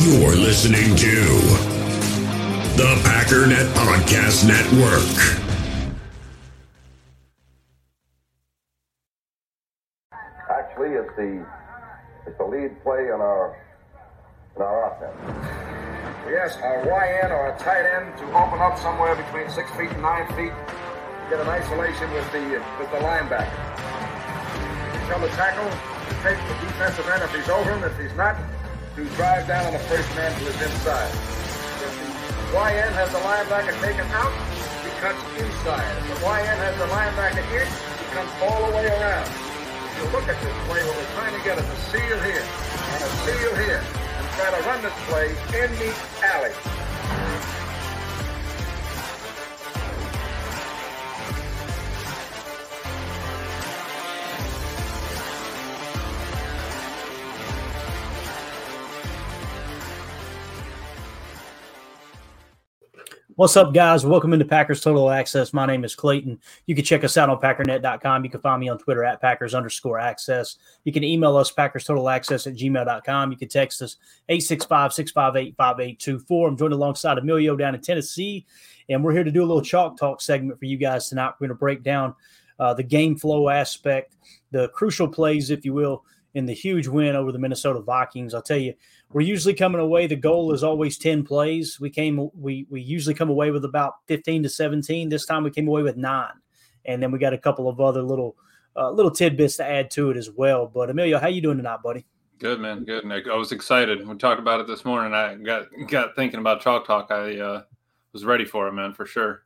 You're listening to the Packernet Podcast Network. Actually, it's the it's the lead play in our in our offense. Yes, a YN or a tight end to open up somewhere between six feet and nine feet. Get an isolation with the with the linebacker. Tell the tackle to take the defensive end if he's over him. If he's not, to drive down on the first man to his inside. If the YN has the linebacker taken out, he cuts inside. If the YN has the linebacker in, he comes all the way around. If you look at this play, what we're trying to get a seal here and a seal here and try to run this play in the alley. What's up, guys? Welcome into Packers Total Access. My name is Clayton. You can check us out on packernet.com. You can find me on Twitter at Packers underscore access. You can email us Packers Total Access at gmail.com. You can text us 865 658 5824. I'm joined alongside Emilio down in Tennessee, and we're here to do a little chalk talk segment for you guys tonight. We're going to break down uh, the game flow aspect, the crucial plays, if you will, in the huge win over the Minnesota Vikings. I'll tell you, we're usually coming away. The goal is always 10 plays. We came, we, we usually come away with about 15 to 17. This time we came away with nine. And then we got a couple of other little, uh, little tidbits to add to it as well. But Emilio, how you doing tonight, buddy? Good man, good. Nick. I was excited. We talked about it this morning. I got got thinking about chalk talk. I uh, was ready for it, man, for sure.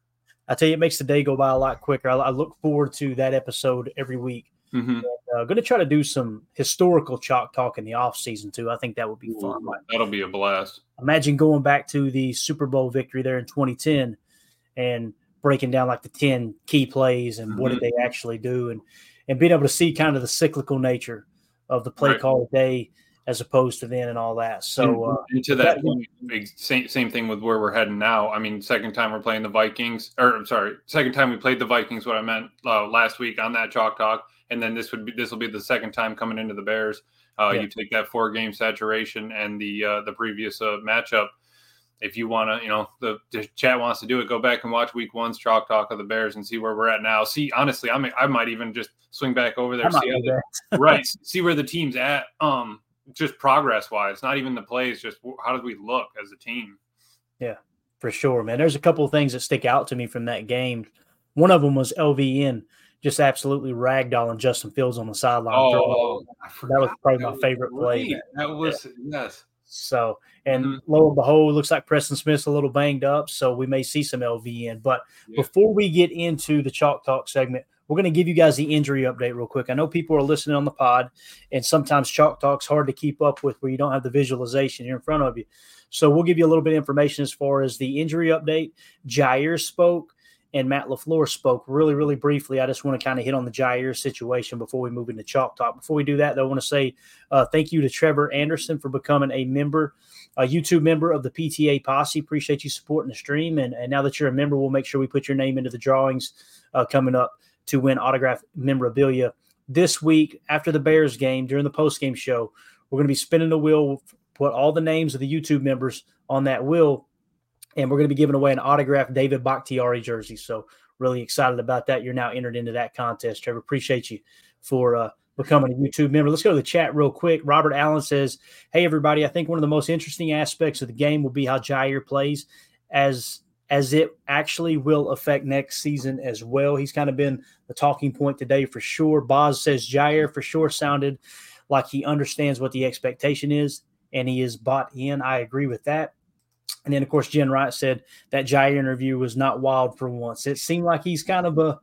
I tell you, it makes the day go by a lot quicker. I, I look forward to that episode every week. Mm-hmm. Uh, going to try to do some historical chalk talk in the off season too. I think that would be fun. That'll be a blast. Imagine going back to the Super Bowl victory there in 2010 and breaking down like the 10 key plays and what Mhm. did they actually do and and being able to see kind of the cyclical nature of the play Right. call today as opposed to then and all that. So uh, And to that that- same same thing with where we're heading now. I mean, second time we're playing the Vikings, or I'm sorry, second time we played the Vikings. What I meant uh, last week on that chalk talk, and then this would be this will be the second time coming into the Bears. Uh, Yeah. You take that four game saturation and the uh, the previous uh, matchup. If you want to, you know, the, the chat wants to do it, go back and watch Week One's chalk talk of the Bears and see where we're at now. See, honestly, I mean, I might even just swing back over there, see the, right see where the team's at um just progress wise not even the plays just how did we look as a team Yeah, for sure, man. There's a couple of things that stick out to me from that game. One of them was LVN just absolutely ragdolling Justin Fields on the sideline. oh I that was probably my was favorite play. great. that was yes So, and Mhm. lo and behold, looks like Preston Smith's a little banged up, so we may see some LVN. But Yeah. before we get into the chalk talk segment, we're going to give you guys the injury update real quick. I know people are listening on the pod, and sometimes chalk talk's hard to keep up with where you don't have the visualization here in front of you. So we'll give you a little bit of information as far as the injury update. Jaire spoke and Matt LaFleur spoke really, really briefly. I just want to kind of hit on the Jaire situation before we move into chalk talk. Before we do that, though, I want to say uh, thank you to Trevor Anderson for becoming a member, a YouTube member of the PTA Posse. Appreciate you supporting the stream. And, and now that you're a member, we'll make sure we put your name into the drawings uh, coming up to win autograph memorabilia. This week, after the Bears game, during the post game show, we're going to be spinning the wheel, put all the names of the YouTube members on that wheel, and we're going to be giving away an autographed David Bakhtiari jersey. So, really excited about that. You're now entered into that contest, Trevor. Appreciate you for uh, becoming a YouTube member. Let's go to the chat real quick. Robert Allen says, Hey, everybody, I think one of the most interesting aspects of the game will be how Jaire plays as as it actually will affect next season as well. He's kind of been the talking point today for sure. Boz says Jaire for sure sounded like he understands what the expectation is and he is bought in. I agree with that. And then, of course, Jen Wright said that Jaire interview was not wild for once. It seemed like he's kind of a,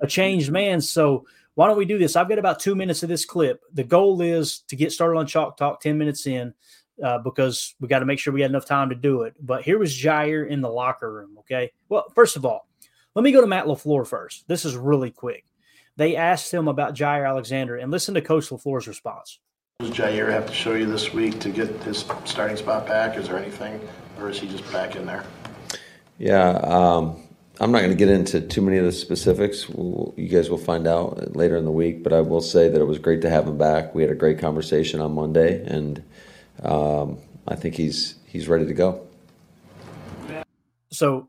a changed man. So, why don't we do this? I've got about two minutes of this clip. The goal is to get started on Chalk Talk 10 minutes in uh, because we got to make sure we had enough time to do it. But here was Jaire in the locker room. Okay. Well, first of all, let me go to Matt LaFleur first. This is really quick. They asked him about Jaire Alexander and listen to Coach LaFleur's response. Does Jaire have to show you this week to get his starting spot back? Is there anything, or is he just back in there? Yeah, um, I'm not going to get into too many of the specifics. We'll, you guys will find out later in the week, but I will say that it was great to have him back. We had a great conversation on Monday, and um, I think he's he's ready to go. So,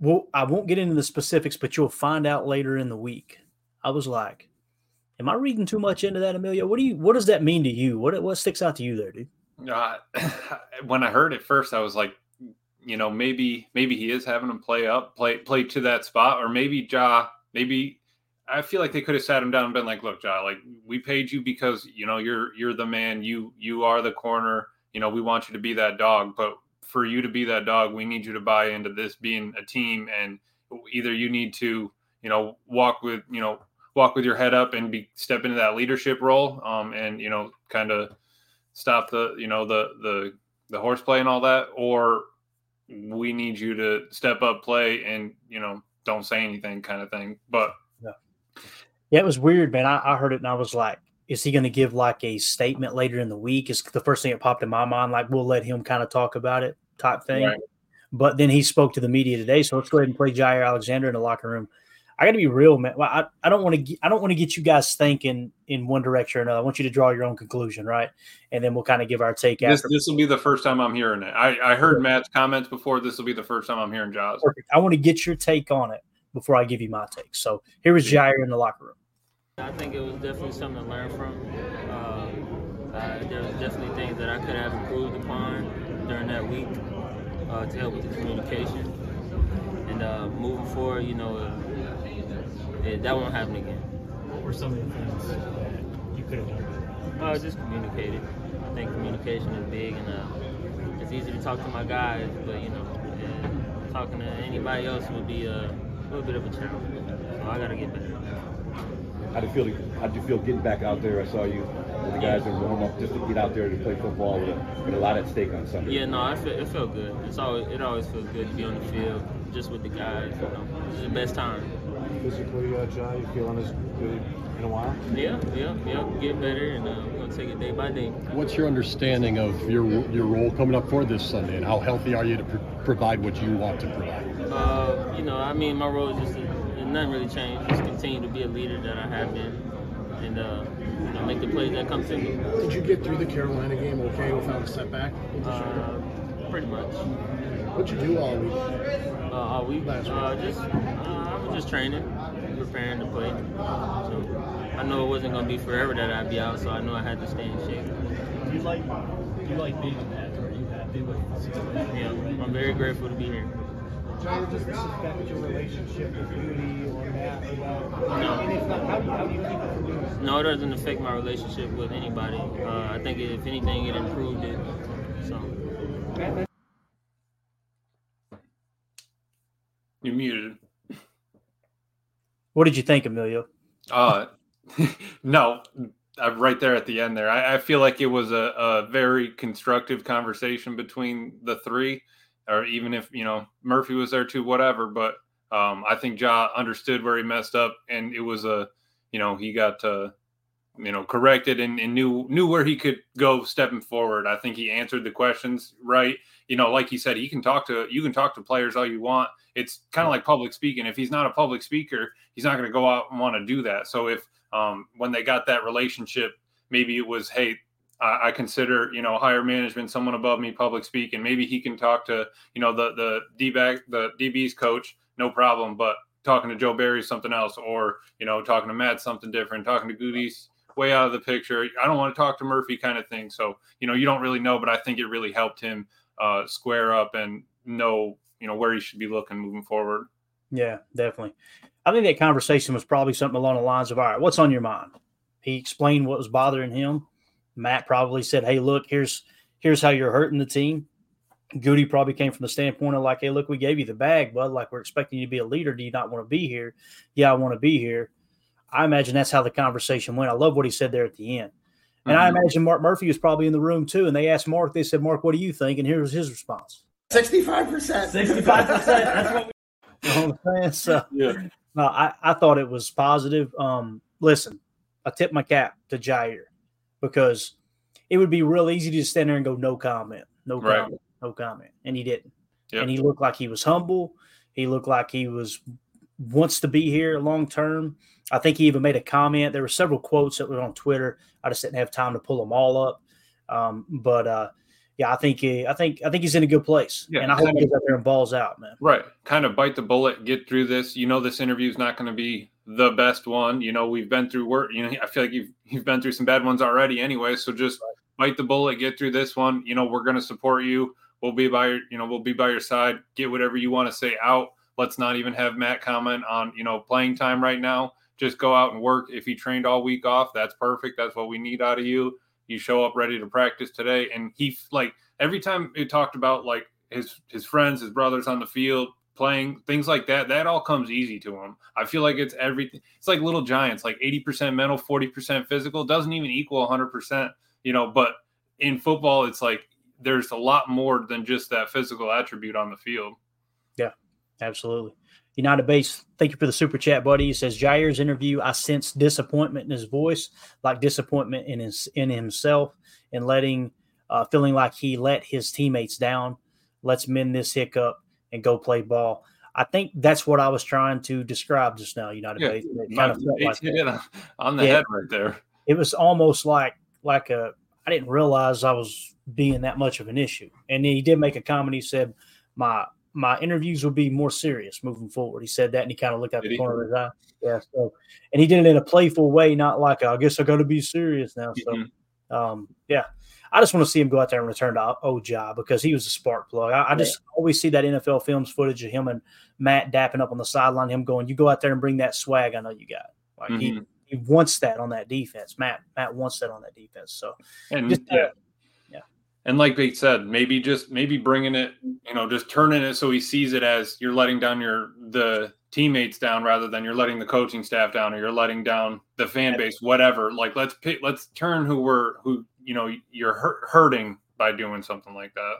well, I won't get into the specifics, but you'll find out later in the week. I was like, "Am I reading too much into that, Emilio? What do you? What does that mean to you? What what sticks out to you there, dude?" Uh, when I heard it first, I was like, you know, maybe maybe he is having him play up, play play to that spot, or maybe Ja, maybe I feel like they could have sat him down and been like, "Look, Ja, like we paid you because you know you're you're the man, you you are the corner. You know, we want you to be that dog, but for you to be that dog, we need you to buy into this being a team, and either you need to you know walk with you know walk with your head up and be step into that leadership role, um, and you know kind of stop the you know the the the horseplay and all that, or we need you to step up, play, and you know don't say anything kind of thing, but yeah, yeah it was weird, man. I, I heard it and I was like, is he going to give like a statement later in the week? Is the first thing that popped in my mind, like we'll let him kind of talk about it type thing. Right. But then he spoke to the media today, so let's go ahead and play Jaire Alexander in the locker room. I got to be real, man. I, I don't want to I don't want to get you guys thinking in one direction or another. I want you to draw your own conclusion, right? And then we'll kind of give our take. This this will be the first time I'm hearing it. I, I heard Matt's comments before. This will be the first time I'm hearing Jaws. Perfect. I want to get your take on it before I give you my take. So here was Jaire in the locker room. I think it was definitely something to learn from. Uh, uh, there was definitely things that I could have improved upon during that week uh, to help with the communication. And uh, moving forward, you know, uh, it, that won't happen again. What were some of the things that you could have done? Uh, just communicated. I think communication is big, and it's easy to talk to my guys, but you know, talking to anybody else would be a little bit of a challenge. So I got to get better. How do you feel? How do you feel getting back out there? I saw you with the guys in warm up just to get out there to play football with a, with a lot at stake on Sunday. Yeah, no, I feel, it felt good. It's always it always feels good to be on the field just with the guys. You know, it's the best time. Physically, uh, Jai, you feeling as good in a while? Yeah, yeah, yeah. Get better, and uh, we're gonna take it day by day. What's your understanding of your your role coming up for this Sunday, and how healthy are you to pr- provide what you want to provide? Uh, you know, I mean, my role is just to nothing really changed. Just continue to be a leader that I have been, and uh, you know, make the plays that come to me. Did you get through the Carolina game okay without a setback? Uh, pretty much. What'd you do all week? Uh, all week? Last week. Uh, just uh, I was just training, preparing to play. So I know it wasn't gonna be forever that I'd be out, so I knew I had to stay in shape. Do you like do you like being in that? Are you happy with the situation? Yeah, I'm very grateful to be here. John, does this affect your relationship with Beauty or Matt? No. Not, how do you, how do you keep it from doing No, it doesn't affect my relationship with anybody. Uh, I think if anything, it improved it. So. You muted. What did you think, Emilio? Uh, no, I'm right there at the end there. I, I feel like it was a, a very constructive conversation between the three or even if you know Murphy was there too, whatever. But um, I think Ja understood where he messed up, and it was a you know he got uh, you know corrected and, and, knew knew where he could go stepping forward. I think he answered the questions right. You know, like he said, he can talk to you can talk to players all you want. It's kind of like public speaking. If he's not a public speaker, he's not going to go out and want to do that. So if um, when they got that relationship, maybe it was, hey, I, consider you know higher management, someone above me, public speaking. Maybe he can talk to you know the the D back the DB's coach, no problem. But talking to Joe Barry something else, or you know talking to Matt something different. Talking to Goody's way out of the picture. I don't want to talk to Murphy kind of thing. So you know you don't really know, but I think it really helped him uh, square up and know you know where he should be looking moving forward. Yeah, definitely. I think that conversation was probably something along the lines of, "All right, what's on your mind?" He explained what was bothering him Matt probably said, "Hey, look, here's here's how you're hurting the team." Goody probably came from the standpoint of like, "Hey, look, we gave you the bag, bud. Like, we're expecting you to be a leader. Do you not want to be here?" Yeah, I want to be here. I imagine that's how the conversation went. I love what he said there at the end. And mm-hmm. I imagine Mark Murphy was probably in the room too. And they asked Mark, they said, Mark, what do you think? And here was his response 65%. 65%. That's what we you know what I'm saying? So, yeah. no, I, I thought it was positive. Um, listen, I tip my cap to Jaire because it would be real easy to stand there and go, no comment, no right. comment, no comment. And he didn't. Yep. And he looked like he was humble. He looked like he was wants to be here long term. I think he even made a comment. There were several quotes that were on Twitter. I just didn't have time to pull them all up. Um, but uh, yeah, I think he, I think I think he's in a good place, Yeah, and I hope he gets out there and balls out, man. Right. Kind of bite the bullet, get through this. You know, this interview is not going to be the best one. You know, we've been through work. You know, I feel like you've you've been through some bad ones already, anyway. So just bite the bullet, get through this one. You know, we're going to support you. We'll be by your, you know, we'll be by your side. Get whatever you want to say out. Let's not even have Matt comment on, you know, playing time right now. Just go out and work. If he trained all week off, that's perfect. That's what we need out of you. You show up ready to practice today. And he like every time he talked about like his his friends, his brothers on the field playing things like that, that all comes easy to him. I feel like it's everything. It's like little giants, like eighty percent mental, forty percent physical. Doesn't even equal hundred percent, you know. But in football, it's like there's a lot more than just that physical attribute on the field. Yeah, absolutely. United Base, thank you for the super chat, buddy. He says Jaire's interview, I sense disappointment in his voice, like disappointment in his in himself, and letting uh, feeling like he let his teammates down. Let's mend this hiccup and go play ball. I think that's what I was trying to describe just now. United Yeah, Base, It kind of felt like that. on- the Yeah. head right there. It was almost like like a. I didn't realize I was being that much of an issue. And then he did make a comment. He said, "My my interviews will be more serious moving forward." He said that, and he kind of looked out Did the he? corner of his eye. Yeah. So, and he did it in a playful way, not like I guess I got to be serious now. So, Mm-hmm. um, yeah. I just want to see him go out there and return to Oja because he was a spark plug. I, I just always see that NFL films footage of him and Matt dapping up on the sideline, him going, "You go out there and bring that swag I know you got." Like he, Mhm. he wants that on that defense. Matt Matt wants that on that defense. So And just, uh, yeah. And like they said, maybe just maybe bringing it, you know, just turning it so he sees it as you're letting down your the teammates down rather than you're letting the coaching staff down or you're letting down the fan base, whatever. Like let's pick, let's turn who we're who you know you're hurt, hurting by doing something like that.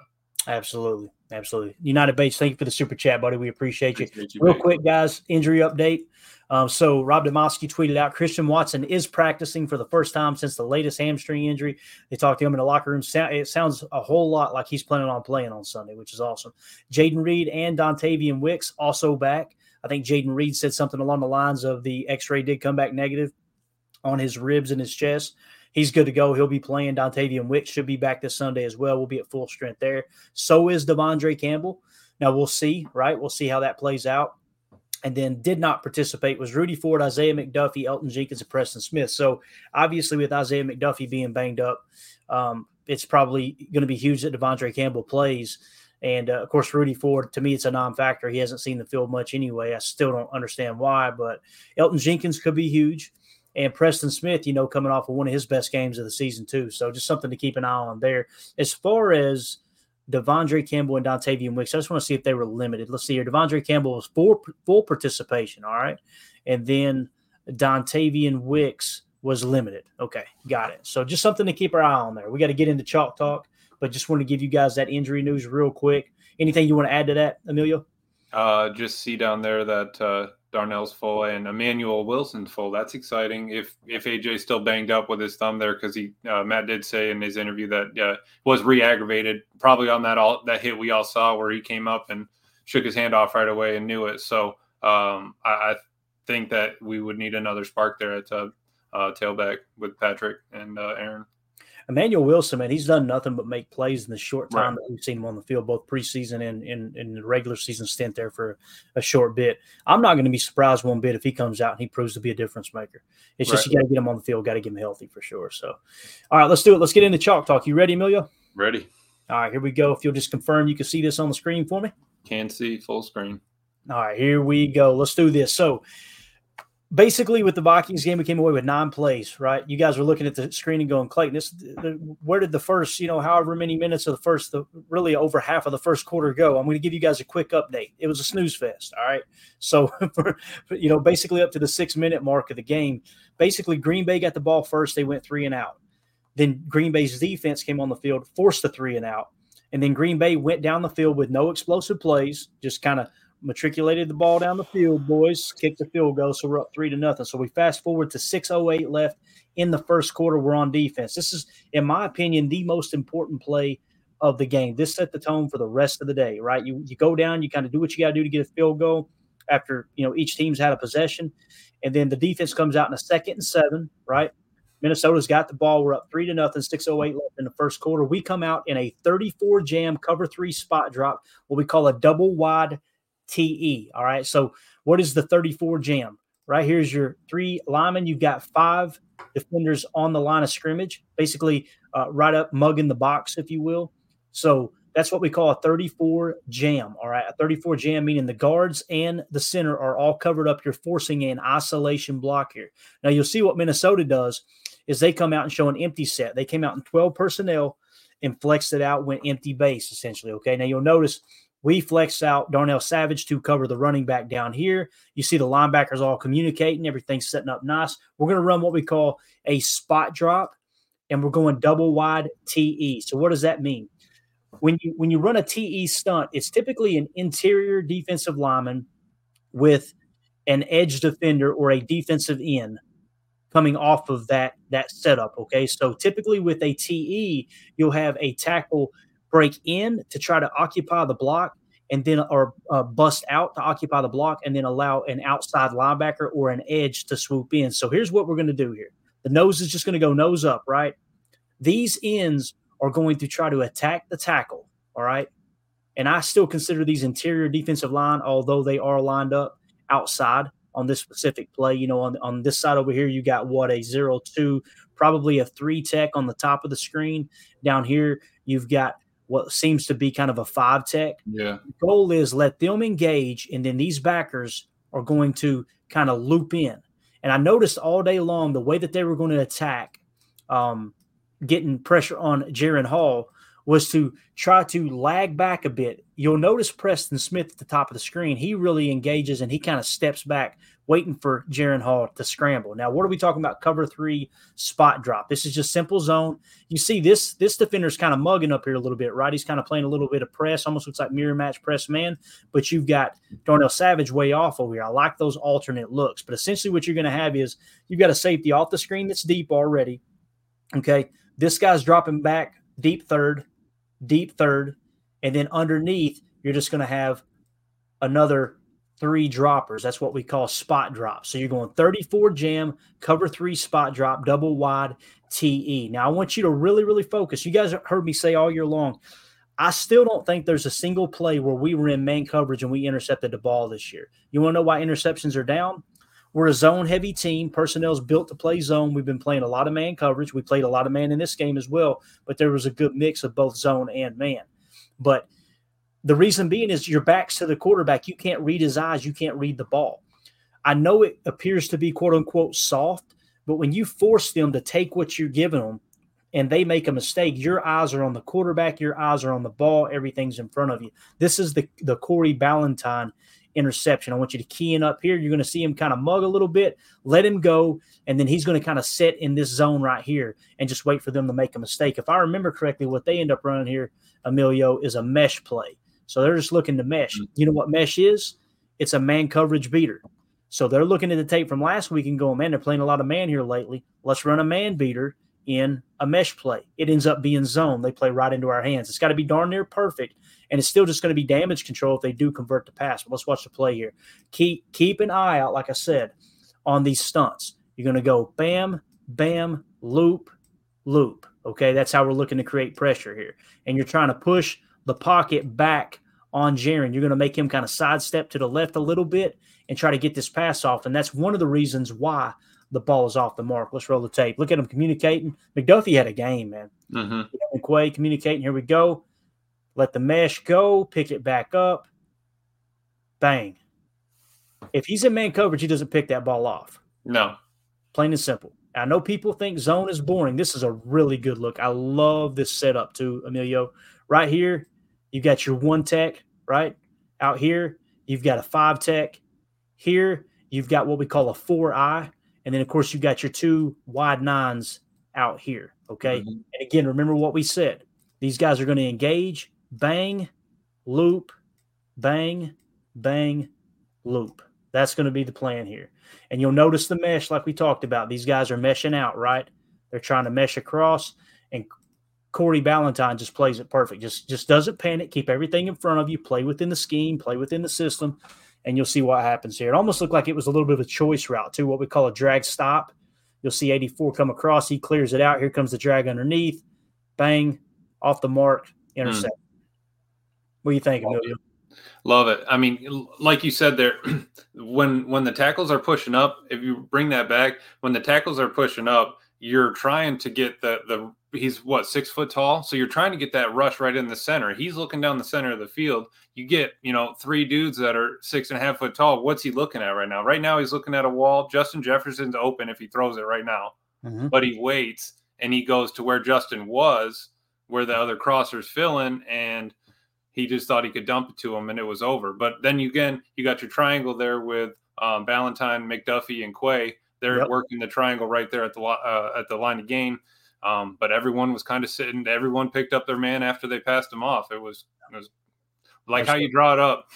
Absolutely. Absolutely. United Bates, thank you for the super chat, buddy. We appreciate you. Appreciate you, Real Bates. quick, guys, injury update. Um, so Rob Demovsky tweeted out Christian Watson is practicing for the first time since the latest hamstring injury. They talked to him in the locker room. It sounds a whole lot like he's planning on playing on Sunday, which is awesome. Jayden Reed and Dontayvion Wicks also back. I think Jayden Reed said something along the lines of the X-ray did come back negative on his ribs and his chest. He's good to go. He'll be playing. Dontayvion Wicks should be back this Sunday as well. We'll be at full strength there. So is De'Vondre Campbell. Now we'll see, right? We'll see how that plays out. And then did not participate was Rudy Ford, Isaiah McDuffie, Elgton Jenkins, and Preston Smith. So obviously, with Isaiah McDuffie being banged up, um, it's probably going to be huge that De'Vondre Campbell plays. And uh, of course, Rudy Ford, to me, it's a non factor. He hasn't seen the field much anyway. I still don't understand why, but Elgton Jenkins could be huge. And Preston Smith, you know, coming off of one of his best games of the season, too. So just something to keep an eye on there. As far as De'Vondre Campbell and Dontayvion Wicks, I just want to see if they were limited. Let's see here. De'Vondre Campbell was full, full participation. All right. And then Dontayvion Wicks was limited. Okay. Got it. So just something to keep our eye on there. We got to get into chalk talk, but just want to give you guys that injury news real quick. Anything you want to add to that, Emilio? Uh, just see down there that uh, Darnell's full and Emmanuel Wilson's full. That's exciting. If if AJ's still banged up with his thumb there, because he uh, Matt did say in his interview that uh, was re-aggravated, probably on that all that hit we all saw where he came up and shook his hand off right away and knew it. So um, I, I think that we would need another spark there at uh, uh, tailback with Patrick and uh, Aaron. Emmanuel Wilson, man, he's done nothing but make plays in the short time Right. that we've seen him on the field, both preseason and in in the regular season stint there for a short bit. I'm not going to be surprised one bit if he comes out and he proves to be a difference maker. It's just you got to get him on the field, got to get him healthy for sure. So, all right, let's do it. Let's get into chalk talk. You ready, Emilio? Ready? All right, here we go. If you'll just confirm you can see this on the screen for me. Can see full screen. All right, here we go. Let's do this. So, basically, with the Vikings game, we came away with nine plays. Right? You guys were looking at the screen and going, Clayton, this, the, where did the first, you know, however many minutes of the first, the, really over half of the first quarter go? I'm going to give you guys a quick update. It was a snooze fest. All right. So, for, you know, basically up to the six minute mark of the game, basically Green Bay got the ball first. They went three and out. Then Green Bay's defense came on the field, forced the three and out. And then Green Bay went down the field with no explosive plays, just kind of matriculated the ball down the field, boys, kicked the field goal. So we're up three to nothing. So we fast forward to 6.08 left in the first quarter. We're on defense. This is, in my opinion, the most important play of the game. This set the tone for the rest of the day, right? You, you go down, you kind of do what you got to do to get a field goal after, you know, each team's had a possession. And then the defense comes out in a second and seven, right? Minnesota's got the ball. We're up three to nothing, 608 left in the first quarter. We come out in a 34 jam cover three spot drop, what we call a double wide TE. All right. So, what is the 34 jam? Right here's your three linemen. You've got five defenders on the line of scrimmage, basically uh, right up mugging the box, if you will. So, that's what we call a 34 jam. All right. A 34 jam, meaning the guards and the center are all covered up. You're forcing an isolation block here. Now, you'll see what Minnesota does is they come out and show an empty set. They came out in 12 personnel and flexed it out, went empty base essentially. Okay. Now, you'll notice we flex out Darnell Savage to cover the running back down here. You see the linebackers all communicating, everything's setting up nice. We're going to run what we call a spot drop, and we're going double wide TE. So, what does that mean? when you when you run a TE stunt, it's typically an interior defensive lineman with an edge defender or a defensive end coming off of that that setup. Okay, so typically with a TE, you'll have a tackle break in to try to occupy the block, and then or uh, bust out to occupy the block, and then allow an outside linebacker or an edge to swoop in. So here's what we're going to do here: the nose is just going to go nose up, right? These ends are going to try to attack the tackle. All right. And I still consider these interior defensive line, although they are lined up outside on this specific play. You know, on, on this side over here, you got what a zero two, probably a three tech on the top of the screen. Down here, you've got what seems to be kind of a five tech. Yeah. The goal is let them engage, and then these backers are going to kind of loop in. And I noticed all day long the way that they were going to attack um, getting pressure on Jaren Hall was to try to lag back a bit. You'll notice Preston Smith at the top of the screen. He really engages and he kind of steps back, waiting for Jaren Hall to scramble. Now, what are we talking about? Cover three spot drop. This is just simple zone. You see this this defender's kind of mugging up here a little bit, right? He's kind of playing a little bit of press, almost looks like mirror match press man. But you've got Darnell Savage way off over here. I like those alternate looks. But essentially, what you're going to have is you've got a safety off the screen that's deep already. Okay. This guy's dropping back deep third, deep third, and then underneath, you're just going to have another three droppers. That's what we call spot drops. So you're going 34 jam, cover three spot drop, double wide TE. Now, I want you to really, really focus. You guys heard me say all year long, I still don't think there's a single play where we were in man coverage and we intercepted the ball this year. You want to know why interceptions are down? We're a zone heavy team. Personnel's built to play zone. We've been playing a lot of man coverage. We played a lot of man in this game as well, but there was a good mix of both zone and man. But the reason being is your back's to the quarterback. You can't read his eyes. You can't read the ball. I know it appears to be quote unquote soft, but when you force them to take what you're giving them and they make a mistake, your eyes are on the quarterback, your eyes are on the ball, everything's in front of you. This is the the Corey Ballentine interception. I want you to key in up here. You're going to see him kind of mug a little bit, let him go, and then he's going to kind of sit in this zone right here and just wait for them to make a mistake. If I remember correctly, what they end up running here, Emilio, is a mesh play. So they're just looking to mesh. Mm-hmm. You know what mesh is? It's a man coverage beater. So they're looking at the tape from last week and going, man, they're playing a lot of man here lately. Let's run a man beater in a mesh play. It ends up being zone. They play right into our hands. It's got to be darn near perfect and it's still just going to be damage control if they do convert to pass. But let's watch the play here. Keep keep an eye out, like I said, on these stunts. You're going to go bam, bam, loop, loop. Okay, that's how we're looking to create pressure here. And you're trying to push the pocket back on Jaren. You're going to make him kind of sidestep to the left a little bit and try to get this pass off. And that's one of the reasons why the ball is off the mark. Let's roll the tape. Look at him communicating. McDuffie had a game, man. Mm-hmm. McQuay communicating. Here we go let the mesh go, pick it back up, bang. If he's in man coverage, he doesn't pick that ball off. No. Plain and simple. I know people think zone is boring. This is a really good look. I love this setup too, Emilio. Right here, you got your one tech, right? Out here, you've got a five tech. Here, you've got what we call a four eye. And then, of course, you've got your two wide nines out here. Okay. Mm-hmm. And again, remember what we said. These guys are going to engage bang, loop, bang, bang, loop. That's going to be the plan here. And you'll notice the mesh, like we talked about. These guys are meshing out, right? They're trying to mesh across, and Corey Ballentine just plays it perfect. Just just doesn't panic. Keep everything in front of you. Play within the scheme. Play within the system, and you'll see what happens here. It almost looked like it was a little bit of a choice route too, what we call a drag stop. You'll see 84 come across. He clears it out. Here comes the drag underneath. Bang, off the mark, intercept. Mm. What do you think, Emilio? Love it. I mean, like you said there, when when the tackles are pushing up, if you bring that back, when the tackles are pushing up, you're trying to get the the he's what six foot tall, so you're trying to get that rush right in the center. He's looking down the center of the field. You get you know three dudes that are six and a half foot tall. What's he looking at right now? Right now he's looking at a wall. Justin Jefferson's open if he throws it right now, mm-hmm. but he waits and he goes to where Justin was, where the other crossers filling, and he just thought he could dump it to him and it was over. But then you again you got your triangle there with um, Ballentine, McDuffie, and Quay they're yep. working the triangle right there at the uh, at the line of game. Um, but everyone was kind of sitting. Everyone picked up their man after they passed him off. It was it was like That's how you draw it up.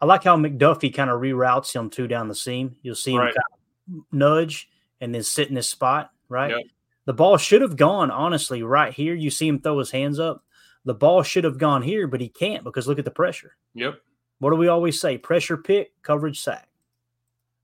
I like how McDuffie kind of reroutes him too down the seam. You'll see him right. kind of nudge and then sit in his spot. Right. Yep. The ball should have gone honestly right here. You see him throw his hands up. The ball should have gone here, but he can't because look at the pressure. Yep. What do we always say? Pressure pick, coverage sack.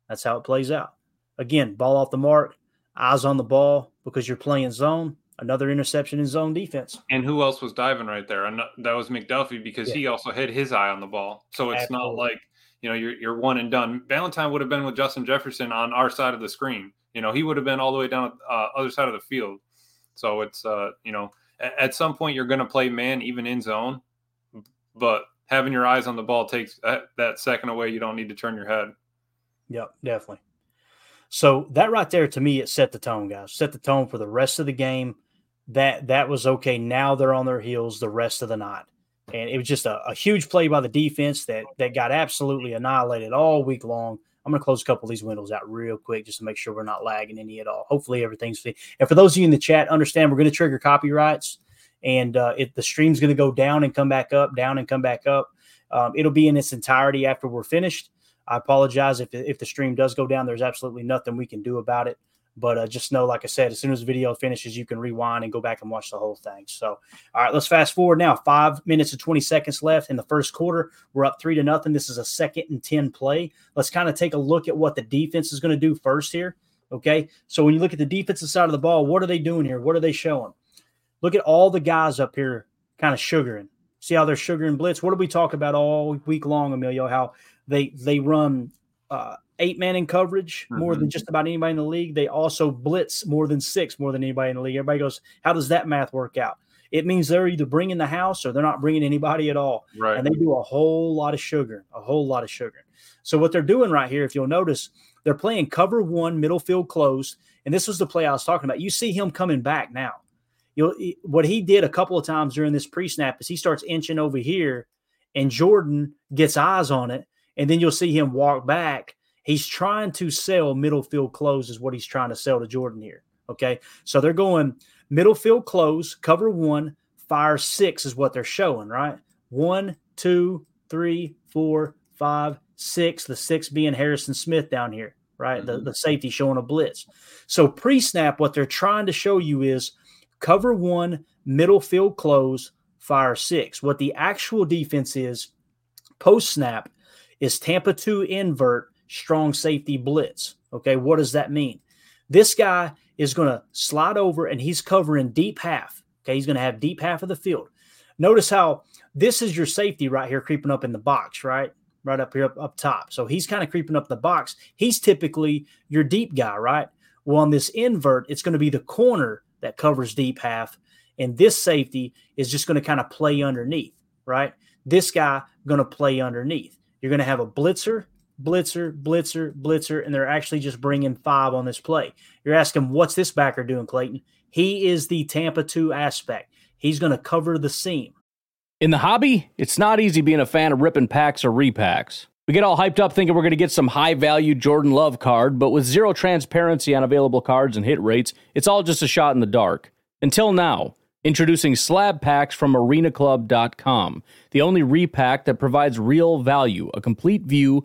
That's how it plays out. Again, ball off the mark, eyes on the ball because you're playing zone. Another interception in zone defense. And who else was diving right there? And that was McDuffie because yeah. he also had his eye on the ball. So it's Absolutely. not like you know you're you're one and done. Ballentine would have been with Justin Jefferson on our side of the screen. You know he would have been all the way down uh, other side of the field. So it's uh you know at, some point you're going to play man even in zone, but having your eyes on the ball takes that, that second away. You don't need to turn your head. Yep, definitely. So that right there to me, it set the tone, guys. Set the tone for the rest of the game. That that was okay. Now they're on their heels the rest of the night. And it was just a, a huge play by the defense that that got absolutely annihilated all week long. I'm going to close a couple of these windows out real quick just to make sure we're not lagging any at all. Hopefully everything's fit. And for those of you in the chat, understand we're going to trigger copyrights, and uh, if the stream's going to go down and come back up, down and come back up. Um, it'll be in its entirety after we're finished. I apologize if, if the stream does go down. There's absolutely nothing we can do about it. But uh, just know, like I said, as soon as the video finishes, you can rewind and go back and watch the whole thing. So, all right, let's fast forward now. Five minutes and 20 seconds left in the first quarter. We're up three to nothing. This is a second and 10 play. Let's kind of take a look at what the defense is going to do first here. Okay. So, when you look at the defensive side of the ball, what are they doing here? What are they showing? Look at all the guys up here kind of sugaring. See how they're sugaring blitz? What did we talk about all week long, Emilio? How they they run uh, eight man in coverage mm-hmm. more than mm-hmm. just about anybody in the league. They also blitz more than six more than anybody in the league. Everybody goes, how does that math work out? It means they're either bringing the house or they're not bringing anybody at all. Right. And they do a whole lot of sugar, a whole lot of sugar. So what they're doing right here, if you'll notice, they're playing cover one, middle field closed, and this was the play I was talking about. You see him coming back now. You know, what he did a couple of times during this pre-snap is he starts inching over here, and Jordan gets eyes on it, and then you'll see him walk back. He's trying to sell middle field close, is what he's trying to sell to Jordan here. Okay. So they're going middle field close, cover one, fire six is what they're showing, right? One, two, three, four, five, six. The six being Harrison Smith down here, right? Mm-hmm. The, the safety showing a blitz. So pre snap, what they're trying to show you is cover one, middle field close, fire six. What the actual defense is post snap is Tampa 2 invert strong safety blitz. Okay, what does that mean? This guy is going to slide over and he's covering deep half. Okay, he's going to have deep half of the field. Notice how this is your safety right here creeping up in the box, right? Right up here up, up top. So he's kind of creeping up the box. He's typically your deep guy, right? Well, on this invert, it's going to be the corner that covers deep half. And this safety is just going to kind of play underneath, right? This guy going to play underneath. You're going to have a blitzer, blitzer, blitzer, blitzer, and they're actually just bringing five on this play. You're asking, what's this backer doing, Clayton? He is the Tampa 2 aspect. He's going to cover the seam. In the hobby, it's not easy being a fan of ripping packs or repacks. We get all hyped up thinking we're going to get some high value Jordan Love card, but with zero transparency on available cards and hit rates, it's all just a shot in the dark. Until now. Introducing slab packs from arenaclub.com, the only repack that provides real value, a complete view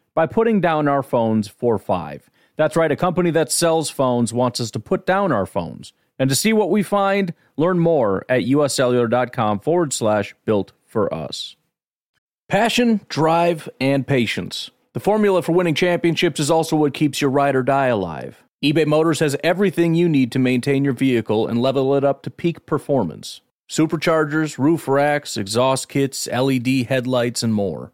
by putting down our phones for five. That's right, a company that sells phones wants us to put down our phones. And to see what we find, learn more at uscellular.com forward slash built for us. Passion, drive, and patience. The formula for winning championships is also what keeps your ride or die alive. eBay Motors has everything you need to maintain your vehicle and level it up to peak performance superchargers, roof racks, exhaust kits, LED headlights, and more.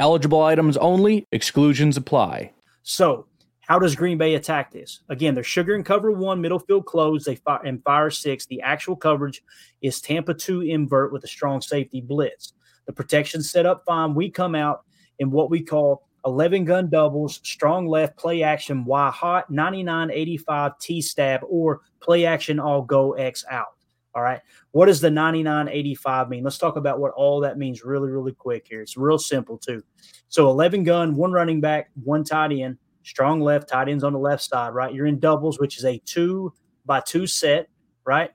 Eligible items only, exclusions apply. So, how does Green Bay attack this? Again, they're sugar and cover one, middle field closed, they fire and fire six. The actual coverage is Tampa two invert with a strong safety blitz. The protection set up fine. We come out in what we call 11 gun doubles, strong left, play action, Y hot, 99 85 T stab, or play action all go X out. All right. What does the 9985 mean? Let's talk about what all that means really, really quick here. It's real simple, too. So 11 gun, one running back, one tight end, strong left, tight ends on the left side, right? You're in doubles, which is a two by two set, right?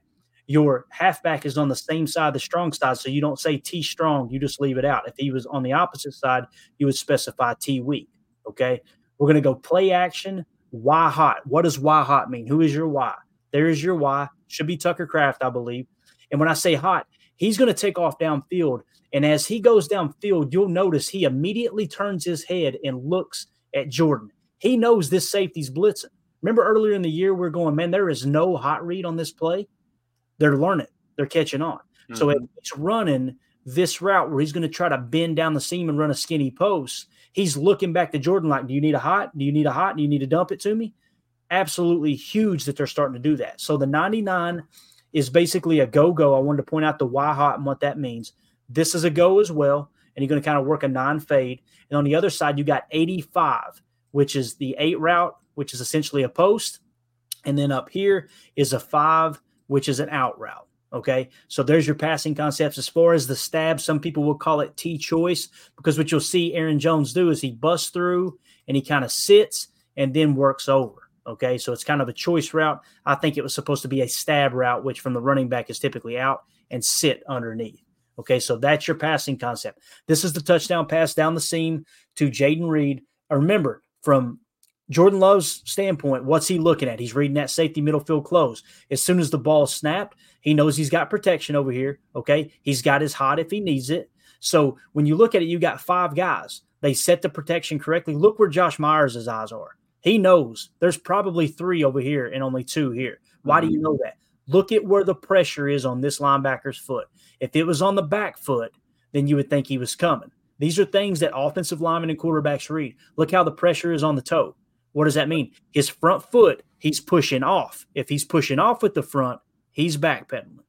Your halfback is on the same side, the strong side. So you don't say T strong, you just leave it out. If he was on the opposite side, you would specify T weak. Okay. We're going to go play action, Y hot. What does Y hot mean? Who is your Y? There's your Y. Should be Tucker Kraft, I believe. And when I say hot, he's going to take off downfield. And as he goes downfield, you'll notice he immediately turns his head and looks at Jordan. He knows this safety's blitzing. Remember earlier in the year, we are going, man, there is no hot read on this play. They're learning, they're catching on. Mm-hmm. So he's running this route where he's going to try to bend down the seam and run a skinny post, he's looking back to Jordan like, do you need a hot? Do you need a hot? Do you need to dump it to me? Absolutely huge that they're starting to do that. So the 99 is basically a go go. I wanted to point out the why hot and what that means. This is a go as well. And you're going to kind of work a non fade. And on the other side, you got 85, which is the eight route, which is essentially a post. And then up here is a five, which is an out route. Okay. So there's your passing concepts. As far as the stab, some people will call it T choice because what you'll see Aaron Jones do is he busts through and he kind of sits and then works over. Okay, so it's kind of a choice route. I think it was supposed to be a stab route, which from the running back is typically out and sit underneath. Okay, so that's your passing concept. This is the touchdown pass down the seam to Jayden Reed. Remember, from Jordan Love's standpoint, what's he looking at? He's reading that safety middle field close. As soon as the ball snapped, he knows he's got protection over here. Okay, he's got his hot if he needs it. So when you look at it, you got five guys. They set the protection correctly. Look where Josh Myers' eyes are. He knows there's probably three over here and only two here. Why do you mm-hmm. know that? Look at where the pressure is on this linebacker's foot. If it was on the back foot, then you would think he was coming. These are things that offensive linemen and quarterbacks read. Look how the pressure is on the toe. What does that mean? His front foot, he's pushing off. If he's pushing off with the front, he's backpedaling.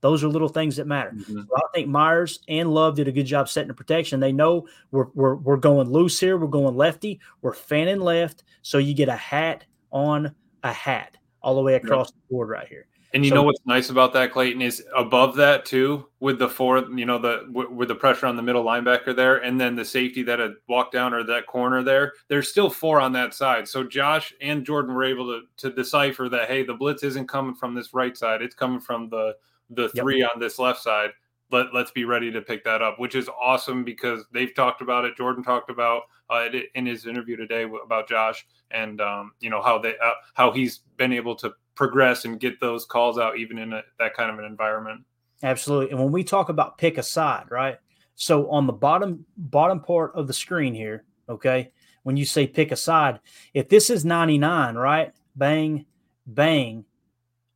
Those are little things that matter. Mm-hmm. So I think Myers and Love did a good job setting the protection. They know we're, we're, we're going loose here. We're going lefty. We're fanning left. So you get a hat on a hat all the way across the board right here. And you so, know what's nice about that, Clayton, is above that too, with the four, you know, the with the pressure on the middle linebacker there, and then the safety that had walked down or that corner there. There's still four on that side. So Josh and Jordan were able to to decipher that hey, the blitz isn't coming from this right side; it's coming from the the three yep. on this left side. Let, let's be ready to pick that up, which is awesome because they've talked about it. Jordan talked about uh, in his interview today about Josh and um, you know how they uh, how he's been able to progress and get those calls out even in a, that kind of an environment. Absolutely. And when we talk about pick a side, right? So on the bottom bottom part of the screen here, okay, when you say pick a side, if this is 99, right? Bang, bang,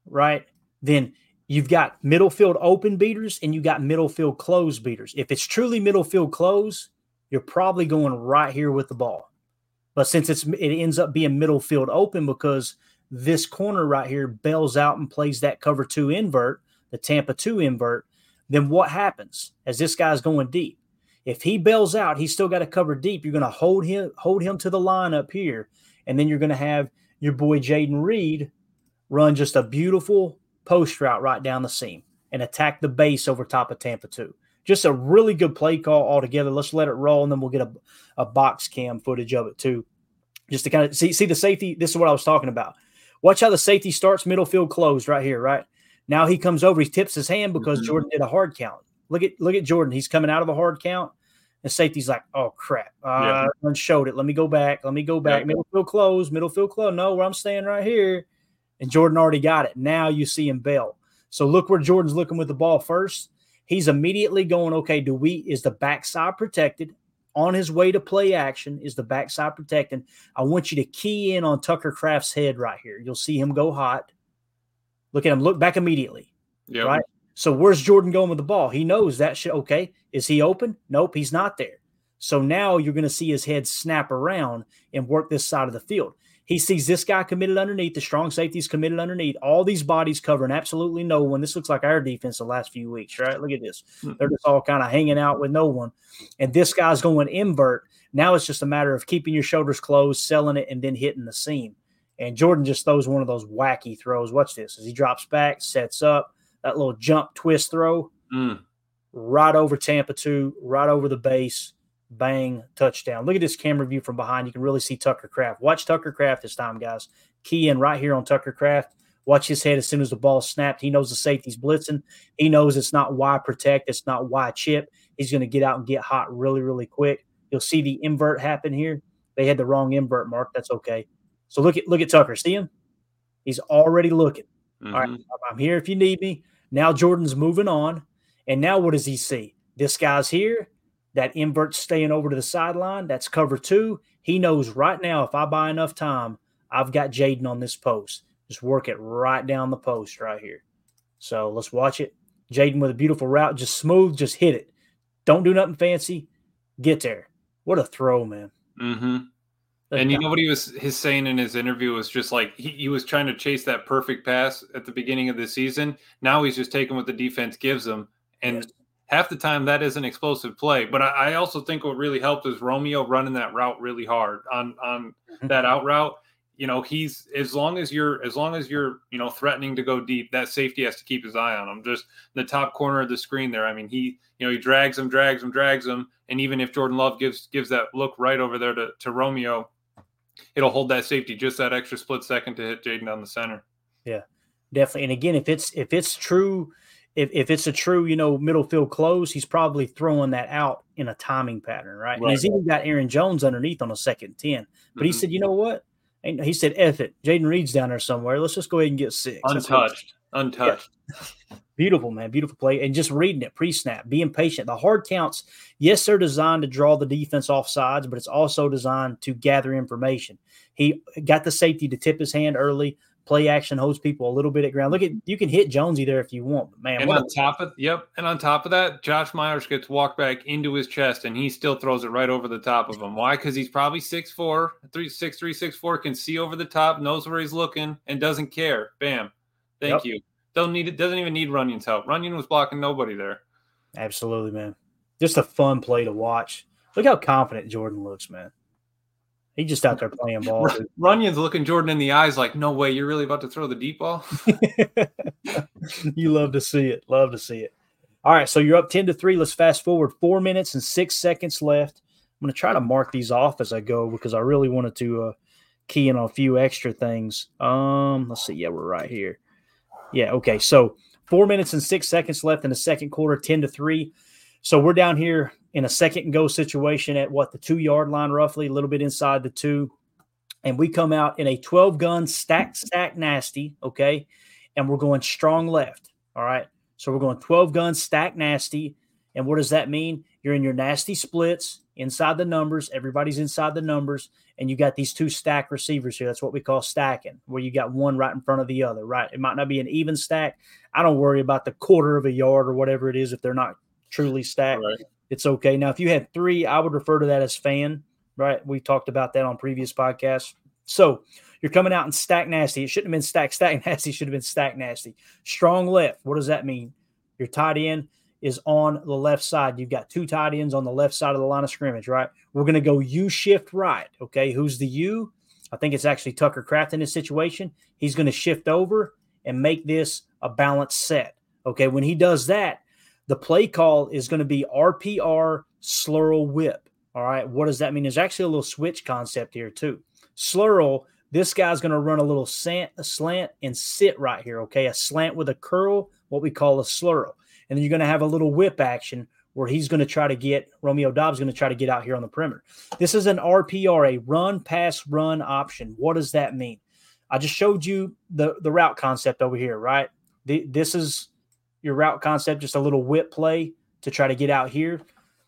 right? Then you've got middle field open beaters and you got middle field close beaters. If it's truly middle field close, you're probably going right here with the ball. But since it's it ends up being middle field open because this corner right here bails out and plays that cover two invert, the Tampa two invert, then what happens as this guy's going deep? If he bails out, he's still got to cover deep. You're going to hold him hold him to the line up here, and then you're going to have your boy Jayden Reed run just a beautiful post route right down the seam and attack the base over top of Tampa two. Just a really good play call altogether. Let's let it roll, and then we'll get a, a box cam footage of it too, just to kind of see see the safety. This is what I was talking about. Watch how the safety starts middle field closed right here, right? Now he comes over, he tips his hand because mm-hmm. Jordan did a hard count. Look at look at Jordan. He's coming out of a hard count. And safety's like, oh crap. Uh yeah. showed it. Let me go back. Let me go back. Yeah. Middle field closed. middle field closed. No, where I'm staying right here. And Jordan already got it. Now you see him bail. So look where Jordan's looking with the ball first. He's immediately going, okay, do we is the backside protected? On his way to play action is the backside protecting. I want you to key in on Tucker Kraft's head right here. You'll see him go hot. Look at him. Look back immediately. Yeah. Right. So where's Jordan going with the ball? He knows that shit. Okay. Is he open? Nope. He's not there. So now you're going to see his head snap around and work this side of the field. He sees this guy committed underneath, the strong safeties committed underneath, all these bodies covering absolutely no one. This looks like our defense the last few weeks, right? Look at this. Hmm. They're just all kind of hanging out with no one. And this guy's going invert. Now it's just a matter of keeping your shoulders closed, selling it, and then hitting the seam. And Jordan just throws one of those wacky throws. Watch this as he drops back, sets up that little jump twist throw mm. right over Tampa 2, right over the base. Bang, touchdown. Look at this camera view from behind. You can really see Tucker Kraft. Watch Tucker Kraft this time, guys. Key in right here on Tucker Kraft. Watch his head as soon as the ball snapped. He knows the safety's blitzing. He knows it's not why protect, it's not why chip. He's going to get out and get hot really, really quick. You'll see the invert happen here. They had the wrong invert mark. That's okay. So look at look at Tucker. See him? He's already looking. Mm-hmm. All right, mm-hmm. I'm here if you need me. Now Jordan's moving on, and now what does he see? This guy's here. That invert staying over to the sideline. That's cover two. He knows right now if I buy enough time, I've got Jayden on this post. Just work it right down the post right here. So let's watch it. Jayden with a beautiful route, just smooth, just hit it. Don't do nothing fancy. Get there. What a throw, man. Mm-hmm. And you know what he was his saying in his interview was just like he, he was trying to chase that perfect pass at the beginning of the season. Now he's just taking what the defense gives him, and yes. Half the time that is an explosive play. But I, I, also think what really helped is Romeo running that route really hard on on mm-hmm. that out route. You know, he's as long as you're as long as you're you know threatening to go deep, that safety has to keep his eye on him. Just the top corner of the screen there. I mean, he you know he drags him, drags him, drags him, and even if Jordan Love gives gives that look right over there to to Romeo it'll hold that safety just that extra split second to hit Jayden down the center. Yeah, definitely. And again, if it's if it's true, if, if it's a true, you know, middle field close, he's probably throwing that out in a timing pattern, right? right. And he's even got Aaron Jones underneath on a second 10. But mm-hmm. he said, you know what? And he said, F it. Jayden Reed's down there somewhere. Let's just go ahead and get six. Untouched. Untouched. Yeah. Beautiful, man. Beautiful play. And just reading it pre snap, being patient. The hard counts, yes, they're designed to draw the defense off sides, but it's also designed to gather information. He got the safety to tip his hand early. Play action holds people a little bit at ground. Look at you can hit Jonesy there if you want, man. And on a, top of yep, and on top of that, Josh Myers gets walked back into his chest, and he still throws it right over the top of him. Why? Because he's probably six four, three six three six four, can see over the top, knows where he's looking, and doesn't care. Bam. Thank yep. you. Don't need it. Doesn't even need Runyan's help. Runyan was blocking nobody there. Absolutely, man. Just a fun play to watch. Look how confident Jordan looks, man. He just out there playing ball. Runyan's looking Jordan in the eyes like, no way, you're really about to throw the deep ball. you love to see it. Love to see it. All right, so you're up 10 to 3. Let's fast forward four minutes and six seconds left. I'm going to try to mark these off as I go because I really wanted to uh, key in on a few extra things. Um, let's see. Yeah, we're right here. Yeah, okay. So four minutes and six seconds left in the second quarter, 10 to 3. So we're down here in a second and go situation at what the two yard line, roughly, a little bit inside the two. And we come out in a 12 gun stack, stack nasty. Okay. And we're going strong left. All right. So we're going 12 gun stack nasty. And what does that mean? You're in your nasty splits inside the numbers. Everybody's inside the numbers. And you got these two stack receivers here. That's what we call stacking, where you got one right in front of the other, right? It might not be an even stack. I don't worry about the quarter of a yard or whatever it is if they're not truly stacked. Right. It's okay. Now, if you had three, I would refer to that as fan, right? We talked about that on previous podcasts. So you're coming out in stack nasty. It shouldn't have been stack stack nasty. Should have been stack nasty. Strong left. What does that mean? Your tight end is on the left side. You've got two tight ends on the left side of the line of scrimmage, right? We're going to go U shift right. Okay. Who's the U? I think it's actually Tucker Kraft in this situation. He's going to shift over and make this a balanced set. Okay. When he does that, the play call is going to be RPR slurl whip. All right. What does that mean? There's actually a little switch concept here, too. Slurl, this guy's going to run a little slant, a slant and sit right here. Okay. A slant with a curl, what we call a slurl. And then you're going to have a little whip action where he's going to try to get Romeo Doubs going to try to get out here on the perimeter. This is an RPR, a run, pass, run option. What does that mean? I just showed you the, the route concept over here, right? The, this is your route concept, just a little whip play to try to get out here.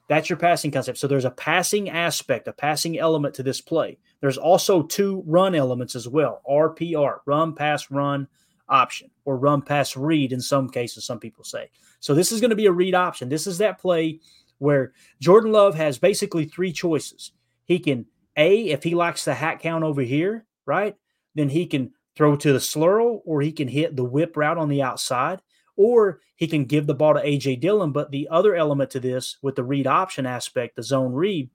That's your passing concept. So there's a passing aspect, a passing element to this play. There's also two run elements as well RPR, run, pass, run option, or run, pass, read in some cases, some people say. So this is going to be a read option. This is that play where Jordan Love has basically three choices. He can, A, if he likes the hat count over here, right? Then he can throw to the slurl or he can hit the whip route on the outside or he can give the ball to AJ Dillon. But the other element to this with the read option aspect, the zone read,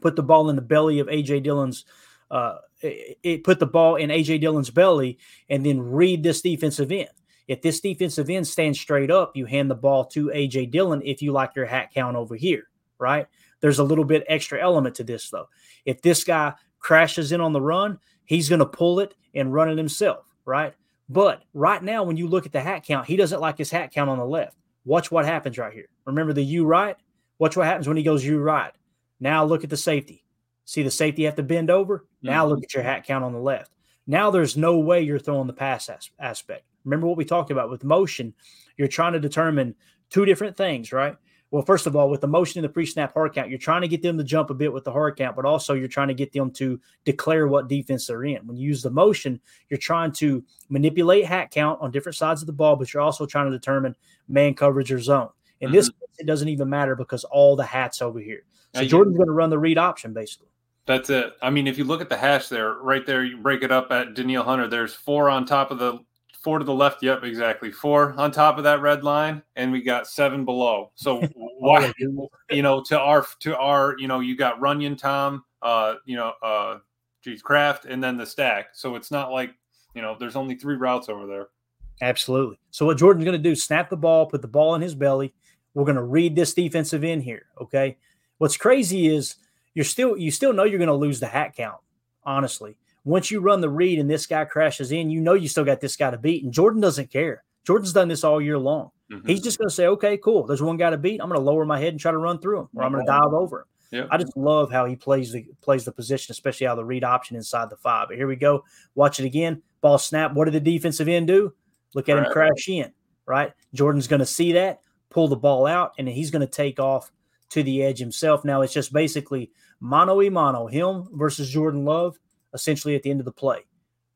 put the ball in the belly of AJ Dillon's. Uh, it, it put the ball in AJ Dillon's belly and then read this defensive end. If this defensive end stands straight up, you hand the ball to AJ Dillon if you like your hat count over here, right? There's a little bit extra element to this though. If this guy crashes in on the run, he's going to pull it and run it himself, right? But right now, when you look at the hat count, he doesn't like his hat count on the left. Watch what happens right here. Remember the U right? Watch what happens when he goes U right. Now look at the safety. See the safety have to bend over? Now mm-hmm. look at your hat count on the left. Now there's no way you're throwing the pass as- aspect. Remember what we talked about with motion? You're trying to determine two different things, right? Well, first of all, with the motion in the pre-snap hard count, you're trying to get them to jump a bit with the hard count, but also you're trying to get them to declare what defense they're in. When you use the motion, you're trying to manipulate hat count on different sides of the ball, but you're also trying to determine man coverage or zone. In mm-hmm. this it doesn't even matter because all the hats over here. So now, Jordan's going to run the read option basically. That's it. I mean, if you look at the hash there, right there, you break it up at Danielle Hunter. There's four on top of the four to the left. Yep, exactly. Four on top of that red line, and we got seven below. So why, you know, to our to our, you know, you got Runyan, Tom, uh, you know, uh, geez, Kraft, and then the stack. So it's not like you know, there's only three routes over there. Absolutely. So what Jordan's going to do? Snap the ball, put the ball in his belly. We're going to read this defensive end here. Okay. What's crazy is you're still you still know you're going to lose the hat count. Honestly, once you run the read and this guy crashes in, you know you still got this guy to beat. And Jordan doesn't care. Jordan's done this all year long. Mm-hmm. He's just going to say, okay, cool. There's one guy to beat. I'm going to lower my head and try to run through him, or I'm going to dive over him. Yep. I just love how he plays the plays the position, especially how the read option inside the five. But here we go. Watch it again. Ball snap. What did the defensive end do? Look at him crash in. Right. Jordan's going to see that, pull the ball out, and he's going to take off to the edge himself. Now it's just basically mano a mano, him versus Jordan Love essentially at the end of the play.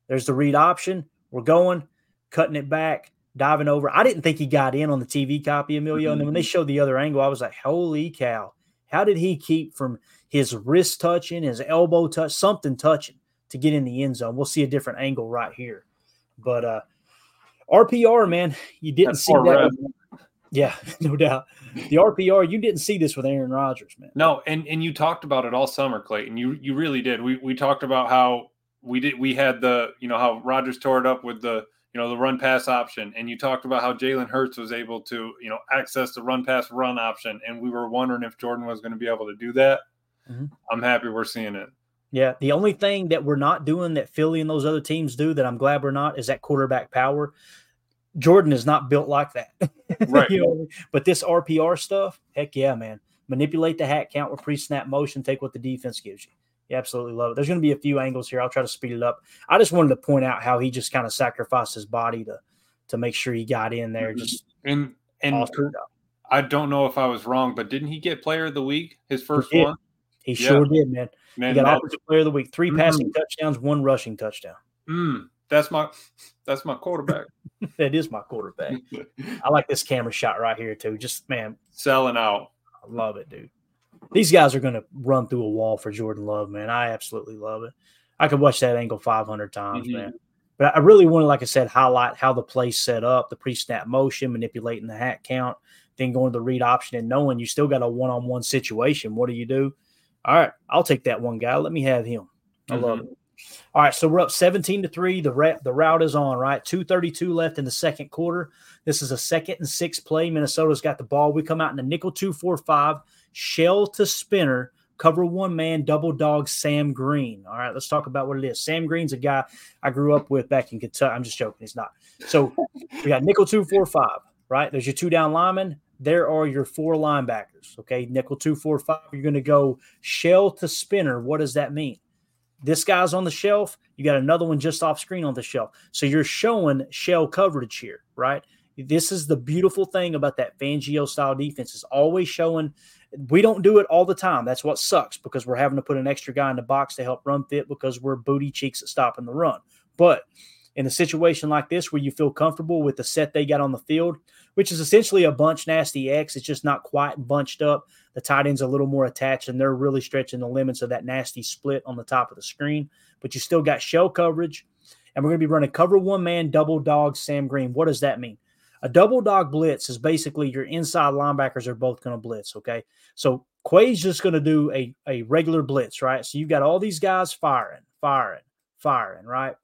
There's the read option. We're going, cutting it back, diving over. I didn't think he got in on the TV copy, Emilio. Mm-hmm. And then when they showed the other angle, I was like, holy cow. How did he keep from his wrist touching, his elbow touch, something touching to get in the end zone? We'll see a different angle right here. But uh RPR, man, you didn't That's see that. Yeah, no doubt. The RPR, you didn't see this with Aaron Rodgers, man. No, and and you talked about it all summer, Clayton. You you really did. We we talked about how we did we had the you know how Rodgers tore it up with the you know the run pass option, and you talked about how Jalen Hurts was able to you know access the run pass run option, and we were wondering if Jordan was going to be able to do that. Mm-hmm. I'm happy we're seeing it. Yeah, the only thing that we're not doing that Philly and those other teams do that I'm glad we're not is that quarterback power. Jordan is not built like that. Right. you know, but this RPR stuff, heck yeah, man. Manipulate the hat count with pre-snap motion, take what the defense gives you. You absolutely love it. There's going to be a few angles here. I'll try to speed it up. I just wanted to point out how he just kind of sacrificed his body to to make sure he got in there. Mm-hmm. Just and And. I don't know if I was wrong, but didn't he get Player of the Week his first did. one? He Yeah. sure did, man. Man, he got offensive player of the week, 3 Mhm. passing touchdowns, one rushing touchdown. Mm, that's my that's my quarterback. that is my quarterback. I like this camera shot right here too. Just man, selling out. I love it, dude. These guys are going to run through a wall for Jordan Love, man. I absolutely love it. I could watch that angle 500 times, Mhm. man. But I really want to, like I said, highlight how the play's set up, the pre-snap motion, manipulating the hat count, then going to the read option and knowing you still got a one-on-one situation. What do you do? All right, I'll take that one guy. Let me have him. I love it. All right, so we're up 17 to 3. The ra- the route is on, right? 232 left in the second quarter. This is a second and six play. Minnesota's got the ball. We come out in the nickel 245, shell to spinner, cover one man, double dog Sam Green. All right, let's talk about what it is. Sam Green's a guy I grew up with back in Kentucky. I'm just joking, he's not. So we got nickel 245, right? There's your two down linemen. There are your four linebackers. Okay, nickel 245. You're going to go shell to spinner. What does that mean? This guy's on the shelf. You got another one just off screen on the shelf. So you're showing shell coverage here, right? This is the beautiful thing about that Fangio style defense is always showing. We don't do it all the time. That's what sucks because we're having to put an extra guy in the box to help run fit because we're booty cheeks at stopping the run. But in a situation like this where you feel comfortable with the set they got on the field, which is essentially a bunch nasty X, it's just not quite bunched up. The tight end's a little more attached, and they're really stretching the limits of that nasty split on the top of the screen. But you still got shell coverage, and we're going to be running cover one man, double dog, Sam Green. What does that mean? A double dog blitz is basically your inside linebackers are both going to blitz. Okay. So Quay's just going to do a, a regular blitz, right? So you've got all these guys firing, firing, firing, right?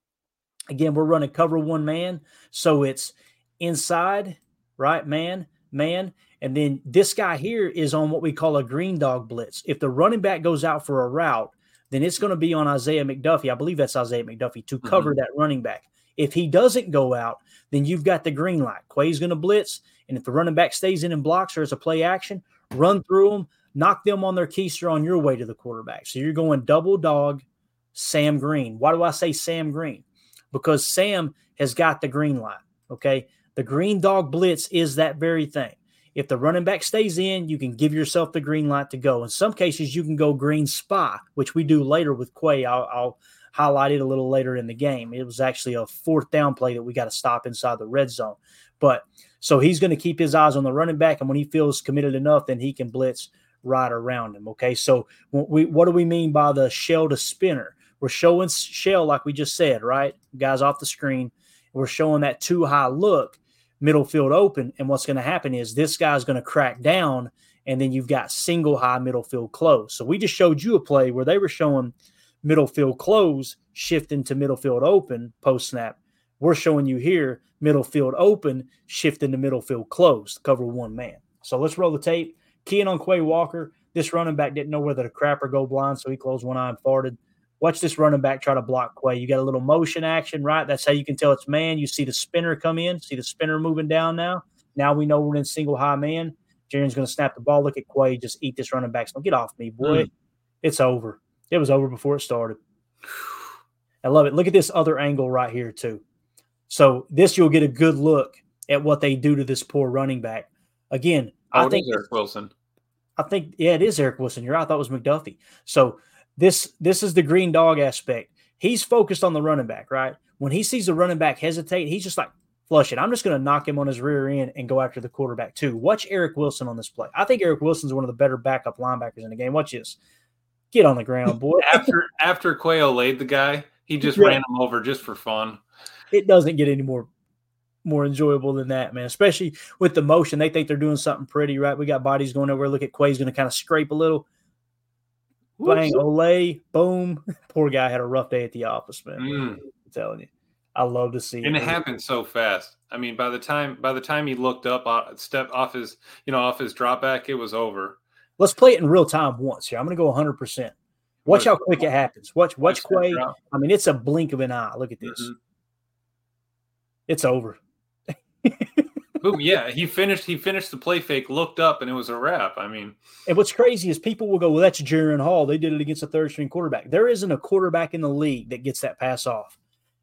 Again, we're running cover one man. So it's inside, right? Man, man. And then this guy here is on what we call a green dog blitz. If the running back goes out for a route, then it's going to be on Isaiah McDuffie. I believe that's Isaiah McDuffie to mm-hmm. cover that running back. If he doesn't go out, then you've got the green light. Quay's going to blitz. And if the running back stays in and blocks or it's a play action, run through them, knock them on their keister on your way to the quarterback. So you're going double dog Sam Green. Why do I say Sam Green? Because Sam has got the green light. Okay. The green dog blitz is that very thing. If the running back stays in, you can give yourself the green light to go. In some cases, you can go green spy, which we do later with Quay. I'll, I'll highlight it a little later in the game. It was actually a fourth down play that we got to stop inside the red zone. But so he's going to keep his eyes on the running back, and when he feels committed enough, then he can blitz right around him. Okay, so we what do we mean by the shell to spinner? We're showing shell like we just said, right? Guys off the screen. We're showing that too high look, middle field open, and what's going to happen is this guy's going to crack down, and then you've got single high middle field close. So we just showed you a play where they were showing middle field close, shifting to middle field open post snap. We're showing you here middle field open, shifting to middle field close, cover one man. So let's roll the tape. Keying on Quay Walker. This running back didn't know whether to crap or go blind, so he closed one eye and farted. Watch this running back try to block Quay. You got a little motion action, right? That's how you can tell it's man. You see the spinner come in, see the spinner moving down now. Now we know we're in single high man. Jaren's going to snap the ball. Look at Quay. Just eat this running back. So get off me, boy. Mm. It's over. It was over before it started. I love it. Look at this other angle right here, too. So this you'll get a good look at what they do to this poor running back. Again, Oh, I think Eric Wilson. I think yeah, it is Eric Wilson. You're right. I thought it was McDuffie. So this this is the green dog aspect. He's focused on the running back, right? When he sees the running back hesitate, he's just like flush it. I'm just going to knock him on his rear end and go after the quarterback too. Watch Eric Wilson on this play. I think Eric Wilson's one of the better backup linebackers in the game. Watch this. Get on the ground, boy. After after Quayle laid the guy, he just Yeah. ran him over just for fun. it doesn't get any more more enjoyable than that, man. Especially with the motion, they think they're doing something pretty, right? We got bodies going over. Look at Quay's going to kind of scrape a little. Bang, Olay, boom. Poor guy had a rough day at the office, man. Mm. I'm telling you, I love to see and it happened so fast. I mean, by the time by the time he looked up, uh, step off his you know off his drop back, it was over. Let's play it in real time once here. I'm going to go 100. percent Watch how quick it happens. Watch, watch Quay. I mean, it's a blink of an eye. Look at this. Mhm. It's over. Yeah, he finished. He finished the play fake, looked up, and it was a wrap. I mean, And what's crazy is people will go, well, that's Jaren Hall. They did it against a third string quarterback. There isn't a quarterback in the league that gets that pass off.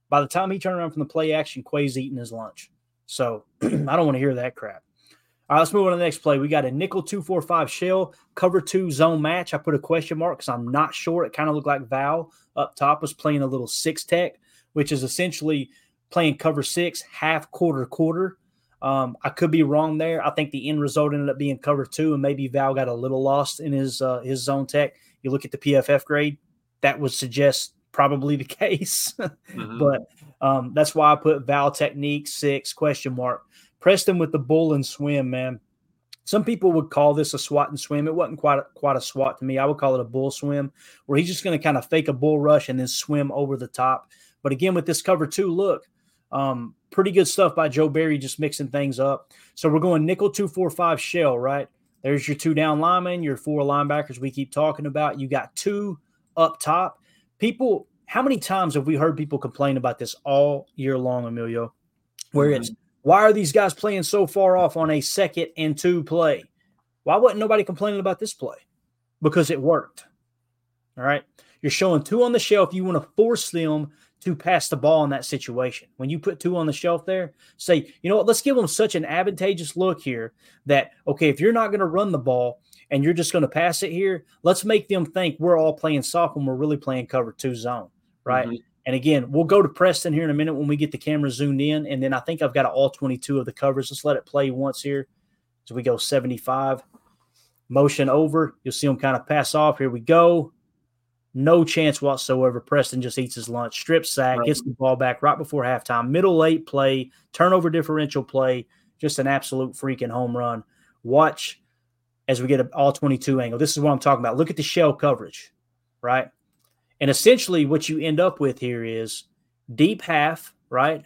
By the time he turned around from the play action, Quay's eating his lunch. So I don't want to hear that crap. All right, let's move on to the next play. We got a nickel two four five shell cover two zone match. I put a question mark because I'm not sure. It kind of looked like Val up top was playing a little six tech, which is essentially playing cover six, half quarter quarter. Um, I could be wrong there. I think the end result ended up being cover two, and maybe Val got a little lost in his uh, his zone tech. You look at the PFF grade, that would suggest probably the case, mm-hmm. but um, that's why I put Val technique six question mark. Preston with the bull and swim, man. Some people would call this a swat and swim. It wasn't quite a, quite a swat to me. I would call it a bull swim, where he's just going to kind of fake a bull rush and then swim over the top. But again, with this cover two, look, um, pretty good stuff by Joe Barry, just mixing things up. So we're going nickel two four five shell, right? There's your two down linemen, your four linebackers we keep talking about. You got two up top. People, how many times have we heard people complain about this all year long, Emilio? Where it's why are these guys playing so far off on a second and two play? Why wasn't nobody complaining about this play? Because it worked. All right. You're showing two on the shelf. You want to force them to pass the ball in that situation. When you put two on the shelf there, say, you know what, let's give them such an advantageous look here that, okay, if you're not going to run the ball and you're just going to pass it here, let's make them think we're all playing soft when we're really playing cover two zone, right? Mm-hmm. And again, we'll go to Preston here in a minute when we get the camera zoomed in. And then I think I've got all 22 of the covers. Let's let it play once here. So we go 75. Motion over. You'll see them kind of pass off. Here we go. No chance whatsoever. Preston just eats his lunch. Strip sack, right. gets the ball back right before halftime. Middle late play, turnover differential play. Just an absolute freaking home run. Watch as we get an all 22 angle. This is what I'm talking about. Look at the shell coverage, right? And essentially, what you end up with here is deep half, right?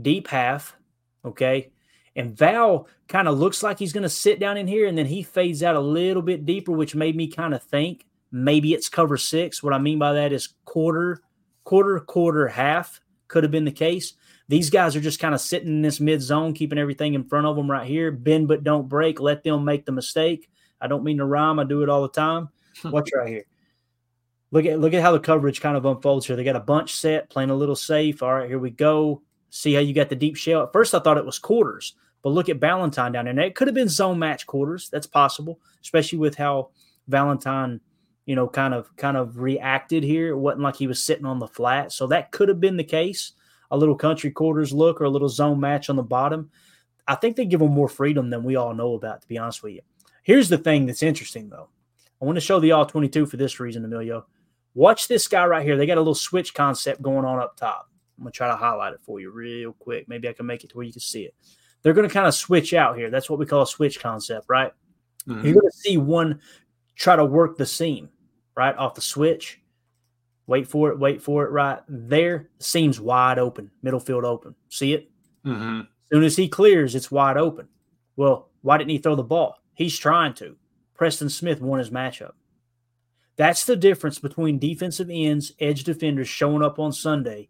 Deep half, okay? And Val kind of looks like he's going to sit down in here and then he fades out a little bit deeper, which made me kind of think maybe it's cover six. What I mean by that is quarter, quarter, quarter, half could have been the case. These guys are just kind of sitting in this mid zone, keeping everything in front of them right here. Bend but don't break. Let them make the mistake. I don't mean to rhyme. I do it all the time. Watch right here. Look at look at how the coverage kind of unfolds here. They got a bunch set, playing a little safe. All right, here we go. See how you got the deep shell. At first, I thought it was quarters, but look at Valentine down there. Now, it could have been zone match quarters. That's possible, especially with how Valentine, you know, kind of kind of reacted here. It wasn't like he was sitting on the flat, so that could have been the case. A little country quarters look or a little zone match on the bottom. I think they give them more freedom than we all know about. To be honest with you, here's the thing that's interesting though. I want to show the all 22 for this reason, Emilio. Watch this guy right here. They got a little switch concept going on up top. I'm going to try to highlight it for you real quick. Maybe I can make it to where you can see it. They're going to kind of switch out here. That's what we call a switch concept, right? Mm-hmm. You're going to see one try to work the seam right off the switch. Wait for it, wait for it right there. Seems wide open, middle field open. See it? Mm-hmm. As soon as he clears, it's wide open. Well, why didn't he throw the ball? He's trying to. Preston Smith won his matchup. That's the difference between defensive ends, edge defenders showing up on Sunday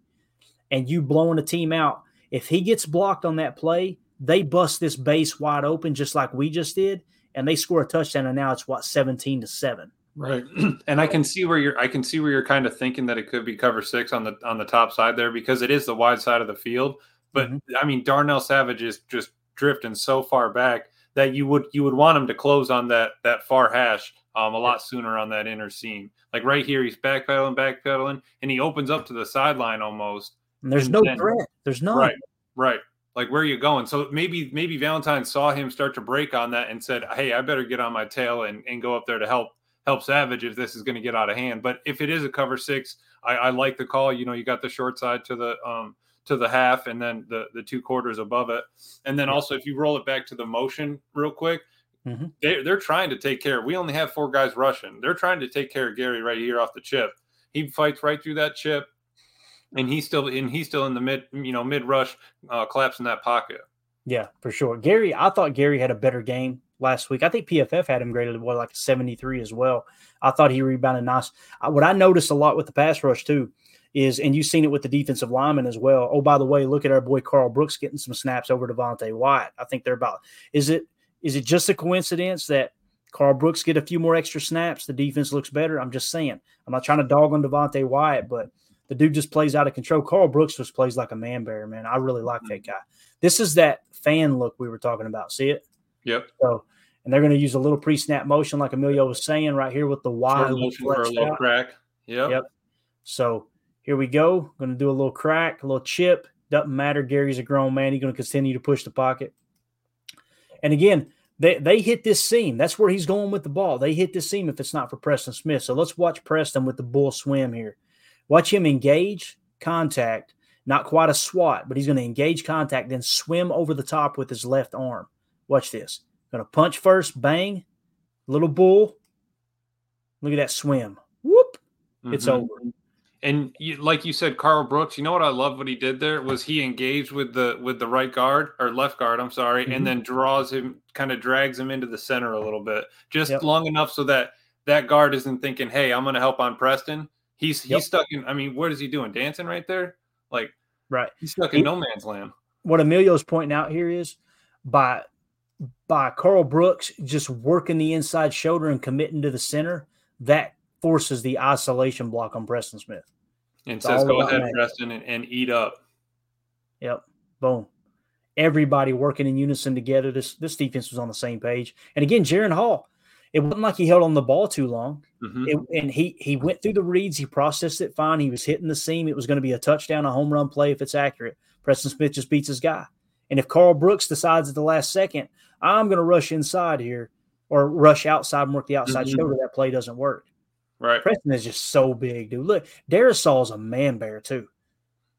and you blowing a team out. If he gets blocked on that play, they bust this base wide open just like we just did, and they score a touchdown. And now it's what seventeen to seven. Right, and I can see where you're. I can see where you're kind of thinking that it could be cover six on the on the top side there because it is the wide side of the field. But mm-hmm. I mean, Darnell Savage is just drifting so far back that you would you would want him to close on that that far hash um, a lot sooner on that inner seam. Like right here, he's backpedaling, backpedaling, and he opens up to the sideline almost. And there's and no then, threat. There's none. Right, right. Like where are you going? So maybe maybe Valentine saw him start to break on that and said, "Hey, I better get on my tail and, and go up there to help help Savage if this is going to get out of hand." But if it is a cover six, I, I like the call. You know, you got the short side to the um to the half and then the the two quarters above it, and then also if you roll it back to the motion real quick, Mm-hmm. They, they're trying to take care. We only have four guys rushing. They're trying to take care of Gary right here off the chip. He fights right through that chip, and he's still and he's still in the mid, you know, mid rush, uh, collapsing that pocket. Yeah, for sure. Gary, I thought Gary had a better game last week. I think PFF had him graded what like a 73 as well. I thought he rebounded nice. What I noticed a lot with the pass rush too is, and you've seen it with the defensive lineman as well. Oh, by the way, look at our boy Karl Brooks getting some snaps over Devonte Wyatt. I think they're about. Is it is it just a coincidence that Karl Brooks get a few more extra snaps? The defense looks better. I'm just saying. I'm not trying to dog on Devonte Wyatt, but the dude just plays out of control. Karl Brooks just plays like a man bear, man. I really like that mm-hmm. guy. This is that fan look we were talking about. See it? Yep. So, and they're going to use a little pre-snap motion, like Emilio was saying, right here with the Y. Short motion for a little out. crack. Yep. Yep. So here we go. Going to do a little crack, a little chip. Doesn't matter. Gary's a grown man. He's going to continue to push the pocket. And again, they they hit this seam. That's where he's going with the ball. They hit this seam if it's not for Preston Smith. So let's watch Preston with the bull swim here. Watch him engage contact, not quite a swat, but he's going to engage contact, then swim over the top with his left arm. Watch this. Going to punch first, bang, little bull. Look at that swim. Whoop. It's Mhm. over. And you, like you said, Karl Brooks. You know what I love? What he did there was he engaged with the with the right guard or left guard. I'm sorry, Mhm. and then draws him, kind of drags him into the center a little bit, just Yep. long enough so that that guard isn't thinking, "Hey, I'm going to help on Preston." He's he's Yep. stuck in. I mean, what is he doing? Dancing right there? Like Right. he's stuck in He- no man's land. what Emilio's pointing out here is by by Karl Brooks just working the inside shoulder and committing to the center, that forces the isolation block on Preston Smith. And It's says, "Go ahead, that. Preston, and, and eat up." Yep. Boom. Everybody working in unison together. This this defense was on the same page. And again, Jaren Hall, it wasn't like he held on the ball too long. Mhm. It, and he he went through the reads, he processed it fine. He was hitting the seam. It was going to be a touchdown, a home run play if it's accurate. Preston Smith just beats his guy. And if Karl Brooks decides at the last second, I'm going to rush inside here or rush outside and work the outside Mhm. shoulder, that play doesn't work. Right. Preston is just so big, dude. Look, Darrisaw is a man bear too.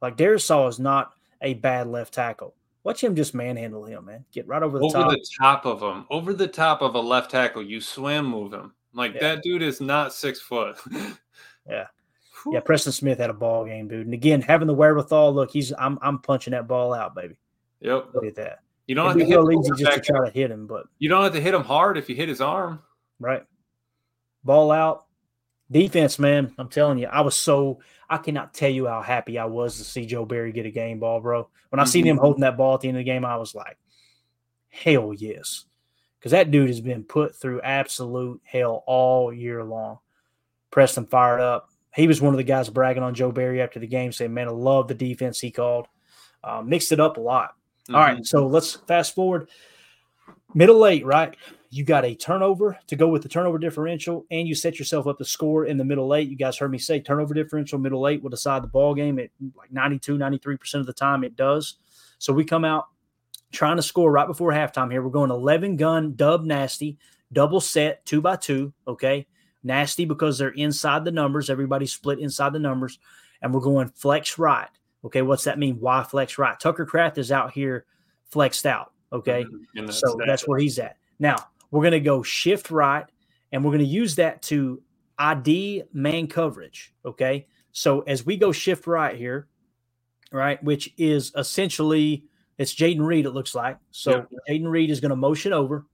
Like Darrisaw is not a bad left tackle. Watch him just manhandle him, man. Get right over the over top. the top of him, over the top of a left tackle. You swim move him. Like Yeah. that dude is not six foot. Yeah. Yeah, Preston Smith had a ball game, dude. And again, having the wherewithal, look, he's I'm I'm punching that ball out, baby. yep. Look at that. You don't have It'd to hit real easy just to try to hit him, but You don't have to hit him hard if you hit his arm. right. Ball out. Defense, man. I'm telling you, I was so I cannot tell you how happy I was to see Joe Barry get a game ball, bro. When I seen him Mhm. holding that ball at the end of the game, I was like, hell yes. Because that dude has been put through absolute hell all year long. Preston fired up. He was one of the guys bragging on Joe Barry after the game, saying, Man, I love the defense he called. Uh, mixed it up a lot. All right, Mhm. so let's fast forward. Middle eight, right? You got a turnover to go with the turnover differential, and you set yourself up to score in the middle eight. You guys heard me say turnover differential, middle eight will decide the ball game at like 92, 93% of the time it does. So we come out trying to score right before halftime here. We're going 11 gun, dub nasty, double set, two by two. Okay. Nasty because they're inside the numbers. Everybody's split inside the numbers. And we're going flex right. Okay. What's that mean? Why flex right? Tucker Kraft is out here flexed out. Okay. Mm-hmm. And that's So that. that's where he's at. Now we're going to go shift right and we're going to use that to ID man coverage. Okay. So as we go shift right here, right, which is essentially it's Jayden Reed, it looks like. So Jayden Reed is going to motion over.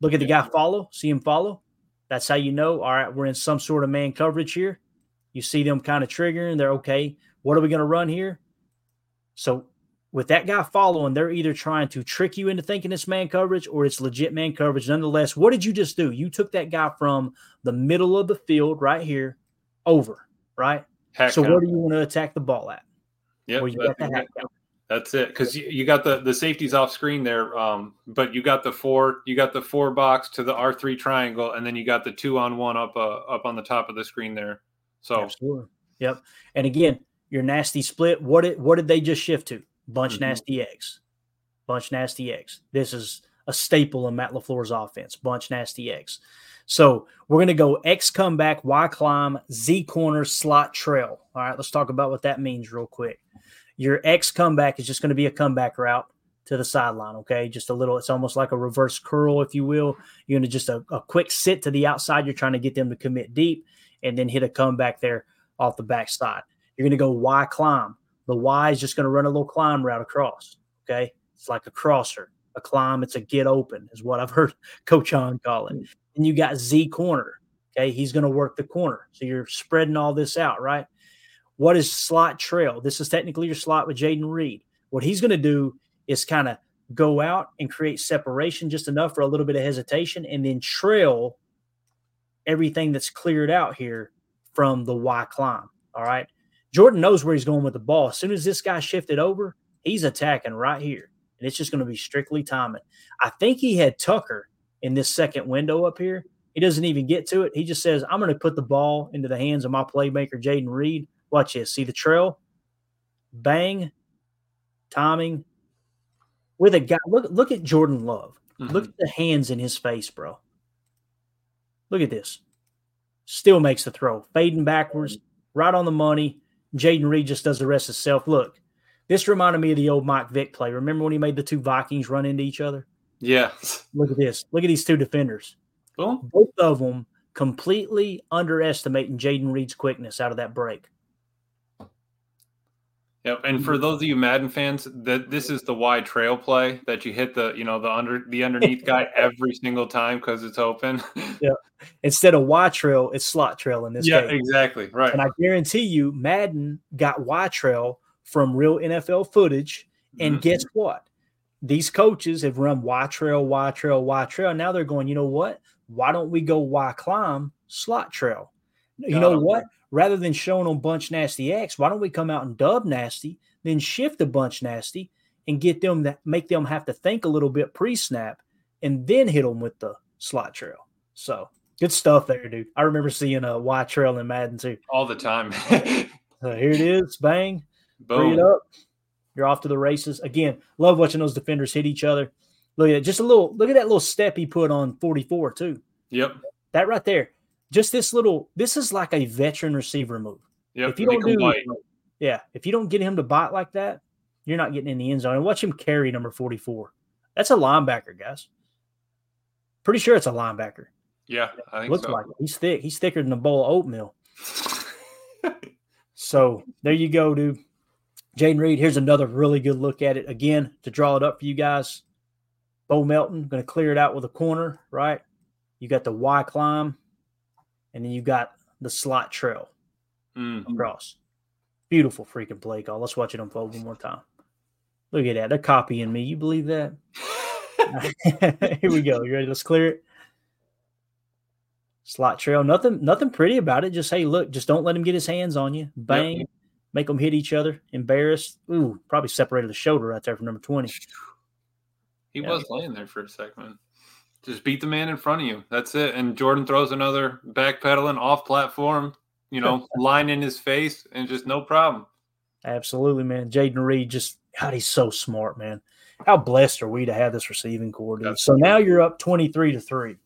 Look at the guy follow, see him follow. That's how you know, all right, we're in some sort of man coverage here. You see them kind of triggering, they're okay. What are we going to run here? So with that guy following, they're either trying to trick you into thinking it's man coverage or it's legit man coverage. Nonetheless, what did you just do? You took that guy from the middle of the field right here over, right? Hack so count. where do you want to attack the ball at? Yeah, Where that's, got the hack count. that's it. Because you, you got the the safeties off screen there, um, but you got the four you got the four box to the R three triangle, and then you got the two on one up uh, up on the top of the screen there. So Absolutely. Yep. And again, your nasty split. What did what did they just shift to? Bunch Mhm. nasty X. Bunch nasty X. This is a staple in Matt LaFleur's offense. Bunch nasty X. So we're gonna go X comeback, Y climb, Z corner, slot trail. All right, let's talk about what that means real quick. Your X comeback is just going to be a comeback route to the sideline. Okay, just a little. It's almost like a reverse curl, if you will. You're going to just a, a quick sit to the outside. You're trying to get them to commit deep, and then hit a comeback there off the backside. You're going to go Y climb. The Y is just going to run a little climb route across. Okay, it's like a crosser, a climb. It's a get open, is what I've heard Coach On call it. And you got Z corner. Okay, he's going to work the corner. So you're spreading all this out, right? What is slot trail? This is technically your slot with Jayden Reed. What he's going to do is kind of go out and create separation just enough for a little bit of hesitation and then trail everything that's cleared out here from the Y climb. All right. Jordan knows where he's going with the ball. As soon as this guy shifted over, he's attacking right here. and it's just going to be strictly timing. I think he had Tucker in this second window up here. He doesn't even get to it. He just says, I'm going to put the ball into the hands of my playmaker, Jayden Reed. Watch this. See the trail? Bang. Timing. With a guy. Look, look at Jordan Love. Mm-hmm. Look at the hands in his face, bro. Look at this. Still makes the throw. Fading backwards, right on the money. Jayden Reed just does the rest himself. Look, this reminded me of the old Mike Vick play. Remember when he made the two Vikings run into each other? Yeah. Look at this. Look at these two defenders. Boom. Both of them completely underestimating Jayden Reed's quickness out of that break. Yep. And for those of you Madden fans, that this is the wide trail play that you hit the, you know, the under the underneath guy every single time because it's open. yeah. Instead of Y trail, it's slot trail in this yeah, case. exactly. Right. And I guarantee you, Madden got Y trail from real NFL footage. And Mhm. guess what? These coaches have run Y trail, Y trail, Y trail. Now they're going, you know what? Why don't we go Y climb slot trail? You know what? Rather than showing them bunch nasty X, why don't we come out and dub nasty, then shift a bunch nasty and get them that make them have to think a little bit pre snap and then hit them with the slot trail. So good stuff there, dude. I remember seeing a Y trail in Madden too. All the time. So here it is, bang, Free it Boom. up. You're off to the races. Again, love watching those defenders hit each other. Look at it. Just a little, look at that little step he put on 44, too. Yep. That right there. Just this little, this is like a veteran receiver move. Yep. If you don't do, yeah, if you don't get him to bite like that, you're not getting in the end zone. And watch him carry number 44. That's a linebacker, guys. Pretty sure it's a linebacker. Yeah, I think Looks so. like it. He's thick. He's thicker than a bowl of oatmeal. so there you go, dude. Jayden Reed, here's another really good look at it again to draw it up for you guys. Bo Melton going to clear it out with a corner, right? You got the Y climb, and then you got the slot trail Mm. across. Beautiful freaking play call. Let's watch it unfold one more time. Look at that. They're copying me. You believe that? Here we go. You ready? Let's clear it. Slot trail. Nothing, nothing pretty about it. Just hey, look, just don't let him get his hands on you. Bang. Make them hit each other. Embarrassed. Ooh, probably separated the shoulder right there from number 20. He Yeah. was laying there for a second. Just beat the man in front of you. That's it. And Jordan throws another backpedaling off platform, you know, line in his face, and just no problem. Absolutely, man. Jayden Reed just God, he's so smart, man. How blessed are we to have this receiving core, dude? So now you're up 23 to 3,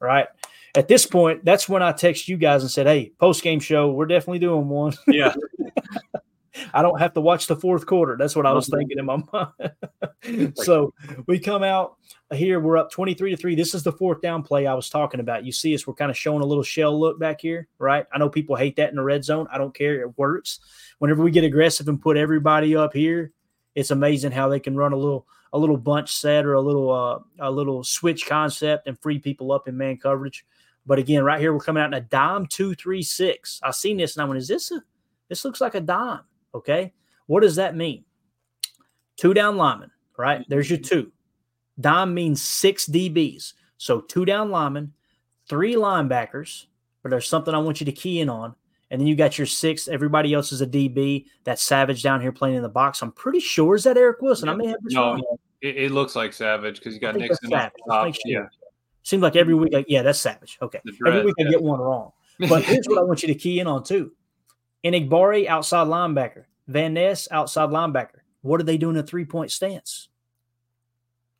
right? At this point, that's when I text you guys and said, Hey, post game show, we're definitely doing one. Yeah. I don't have to watch the fourth quarter. That's what I was thinking in my mind. so we come out here, we're up 23 to 3. This is the fourth down play I was talking about. You see us, we're kind of showing a little shell look back here, right? I know people hate that in the red zone. I don't care. It works. Whenever we get aggressive and put everybody up here, it's amazing how they can run a little a little bunch set or a little uh, a little switch concept and free people up in man coverage. But again, right here we're coming out in a dime two three six. I seen this and I went, is this a this looks like a dime? Okay, what does that mean? Two down linemen, right? Mm-hmm. There's your two. Dime means six DBs, so two down linemen, three linebackers. But there's something I want you to key in on. And then you got your six. Everybody else is a DB. That Savage down here playing in the box. I'm pretty sure is that Eric Wilson. I may have this No, wrong. it, it looks like Savage because you got I think that's Nixon the top. sure. Yeah. Seems like every week, I, yeah, that's Savage. Okay, The every dread, week I get one wrong. But here's what I want you to key in on too: Enagbare outside linebacker, Van Ness outside linebacker. What are they doing in a three point stance?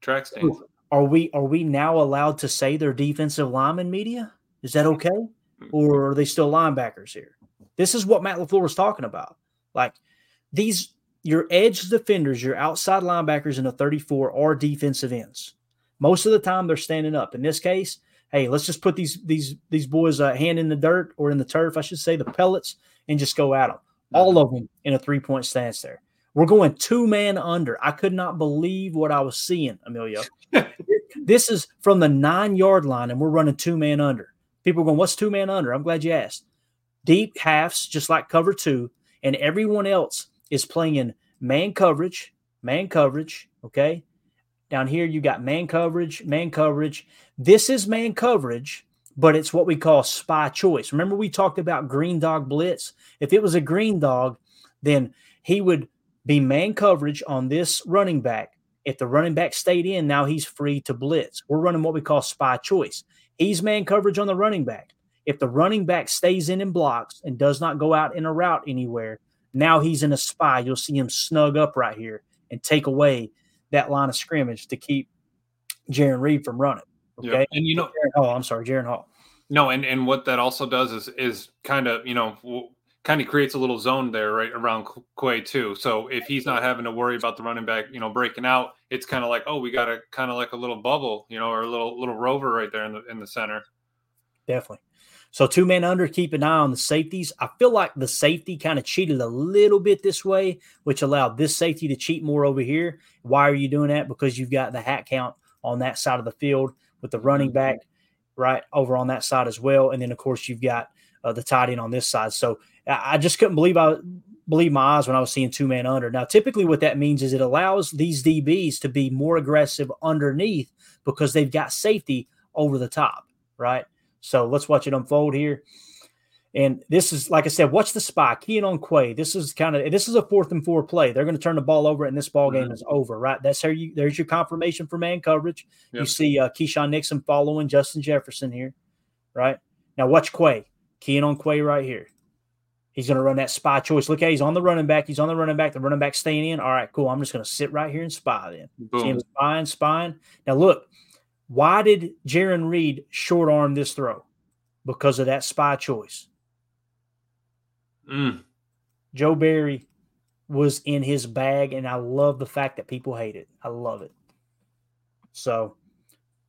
Track stance. Are we are we now allowed to say they're defensive lineman media? Is that mm-hmm. okay, mm-hmm. or are they still linebackers here? This is what Matt LaFleur was talking about. Like these, your edge defenders, your outside linebackers in a 34 are defensive ends. Most of the time, they're standing up. In this case, hey, let's just put these these these boys' uh, hand in the dirt or in the turf, I should say, the pellets, and just go at them. All of them in a three point stance. There, we're going two man under. I could not believe what I was seeing, Emilio. this is from the nine yard line, and we're running two man under. People are going, "What's two man under?" I'm glad you asked deep halves, just like cover two, and everyone else is playing man coverage, man coverage. Okay. Down here, you got man coverage, man coverage. This is man coverage, but it's what we call spy choice. Remember, we talked about green dog blitz? If it was a green dog, then he would be man coverage on this running back, If the running back stayed in, now he's free to blitz. We're running what we call spy choice. He's man coverage on the running back. If the running back stays in and blocks and does not go out in a route anywhere, now he's in a spy. You'll see him snug up right here and take away that line of scrimmage to keep Jarran Reed from running. Okay. Yep. And you know, Jaren Hall, I'm sorry, Jaren Hall. No, and and what that also does is is kind of you know kind of creates a little zone there right around Quay too. So if he's not having to worry about the running back, you know, breaking out, it's kind of like oh, we got a kind of like a little bubble, you know, or a little little rover right there in the in the center. Definitely. So two man under, keep an eye on the safeties. I feel like the safety kind of cheated a little bit this way, which allowed this safety to cheat more over here. Why are you doing that? Because you've got the hat count on that side of the field with the running Mm-hmm. back right over on that side as well, and then of course you've got uh, the tight end on this side. So I I just couldn't believe I believe my eyes when I was seeing two man under. Now, typically, what that means is it allows these DBs to be more aggressive underneath because they've got safety over the top, right? So let's watch it unfold here. And this is, like I said, watch the spy. Keying on Quay. This is kind of this is a fourth and four play. They're going to turn the ball over, and this ball game is over. Right? That's how you. There's your confirmation for man coverage. You see uh, Keisean Nixon following Justin Jefferson here. Right now, watch Quay. Keying on Quay right here. He's going to run that spy choice. Look, at he's on the running back. He's on the running back. The running back staying in. All right, cool. I'm just going to sit right here and spy then. See him spying, spying. Now look, why did Jaron Reed short arm this throw? Because of that spy choice. Mm. Joe Barry was in his bag, and I love the fact that people hate it. I love it. So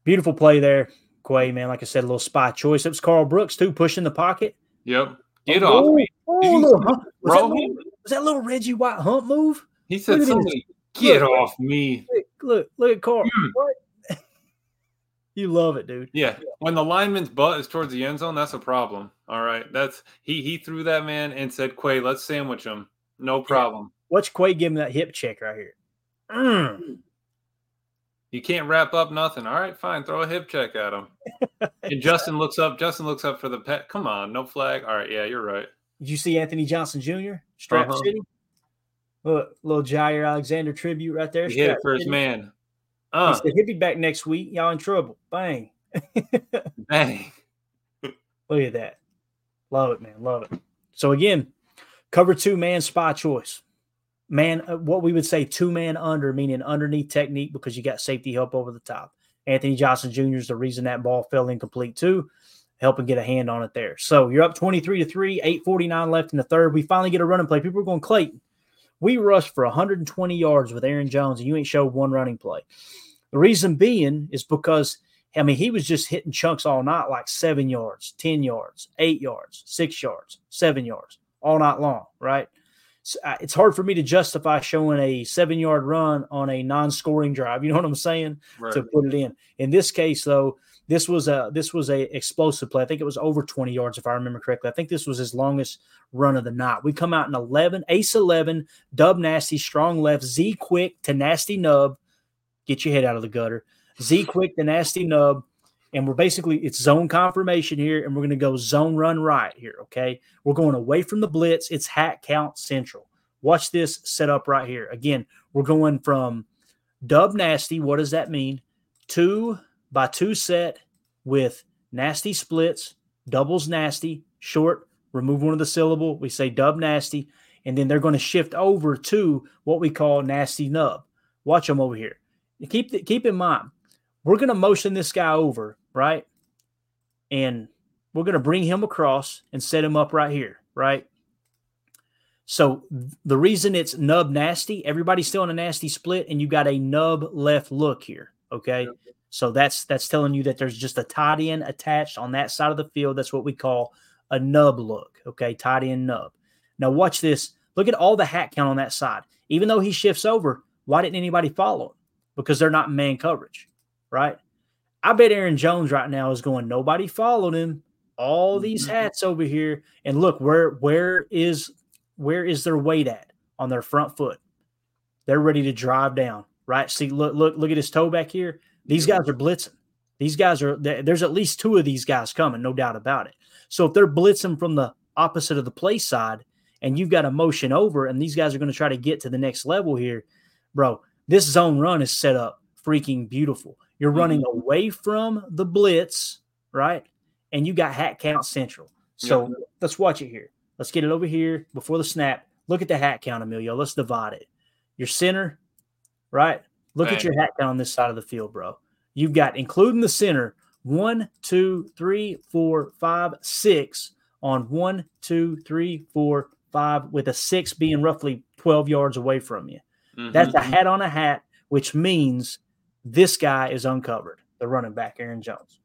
beautiful play there, Quay, man. Like I said, a little spy choice. It was Karl Brooks too, pushing the pocket. Yep. Get Oh, off me. oh, Did little see hump- was, that little, was that little Reggie White hump move? He said Look somebody get Look. off me. Look, look, look at Karl. What? You love it, dude. Yeah. When the lineman's butt is towards the end zone, that's a problem. All right. That's he he threw that man and said, Quay, let's sandwich him. No problem. Watch Quay give him that hip check right here. Mm. You can't wrap up nothing. All right, fine. Throw a hip check at him. and Justin looks up. Justin looks up for the pet. Come on, no flag. All right, yeah, you're right. Did you see Anthony Johnson Jr. Strap Uh-huh. City? Look, little Jaire Alexander tribute right there. He hit it for his City. Man. He Uh, said, he'll be back next week. Y'all in trouble. Bang. bang. Look at that. Love it, man. Love it. So again, cover two man spy choice. Man, uh, what we would say two man under, meaning underneath technique because you got safety help over the top. Anthony Johnson Jr. is the reason that ball fell incomplete too, helping get a hand on it there. So you're up 23 to 3, 849 left in the third. We finally get a running play. People are going, Clayton, we rushed for 120 yards with Aaron Jones and you ain't showed one running play. The reason being is because I mean, he was just hitting chunks all night, like seven yards, 10 yards, eight yards, six yards, seven yards, all night long, right? So, it's hard for me to justify showing a seven yard run on a non scoring drive. You know what I'm saying? Right. To put it in. In this case, though, this was a this was a explosive play. I think it was over 20 yards, if I remember correctly. I think this was his longest run of the night. We come out in 11, ace 11, dub nasty, strong left, Z quick to nasty nub. Get your head out of the gutter. Z quick, the nasty nub. And we're basically, it's zone confirmation here, and we're going to go zone run right here. Okay. We're going away from the blitz. It's hat count central. Watch this set up right here. Again, we're going from dub nasty. What does that mean? Two by two set with nasty splits, doubles nasty, short, remove one of the syllable. We say dub nasty. And then they're going to shift over to what we call nasty nub. Watch them over here. Keep keep in mind, we're going to motion this guy over, right? And we're going to bring him across and set him up right here, right? So the reason it's nub nasty, everybody's still in a nasty split, and you got a nub left look here. Okay. So that's that's telling you that there's just a tight end attached on that side of the field. That's what we call a nub look. Okay, tight end nub. Now watch this. Look at all the hat count on that side. Even though he shifts over, why didn't anybody follow him? Because they're not man coverage, right? I bet Aaron Jones right now is going, nobody followed him. All mm-hmm. these hats over here. And look, where where is where is their weight at on their front foot? They're ready to drive down, right? See, look, look, look at his toe back here. These guys are blitzing. These guys are there's at least two of these guys coming, no doubt about it. So if they're blitzing from the opposite of the play side and you've got a motion over and these guys are going to try to get to the next level here, bro, this zone run is set up freaking beautiful. You're running Mm-hmm. away from the blitz, right? And you got hat count central. So let's watch it here. Let's get it over here before the snap. Look at the hat count, Emilio. Let's divide it. Your center, right? Look at your hat count on this side of the field, bro. You've got, including the center, one, two, three, four, five, six on one, two, three, four, five, with a six being roughly 12 yards away from you. That's a Mhm. hat on a hat, which means this guy is uncovered, the running back, Aaron Jones.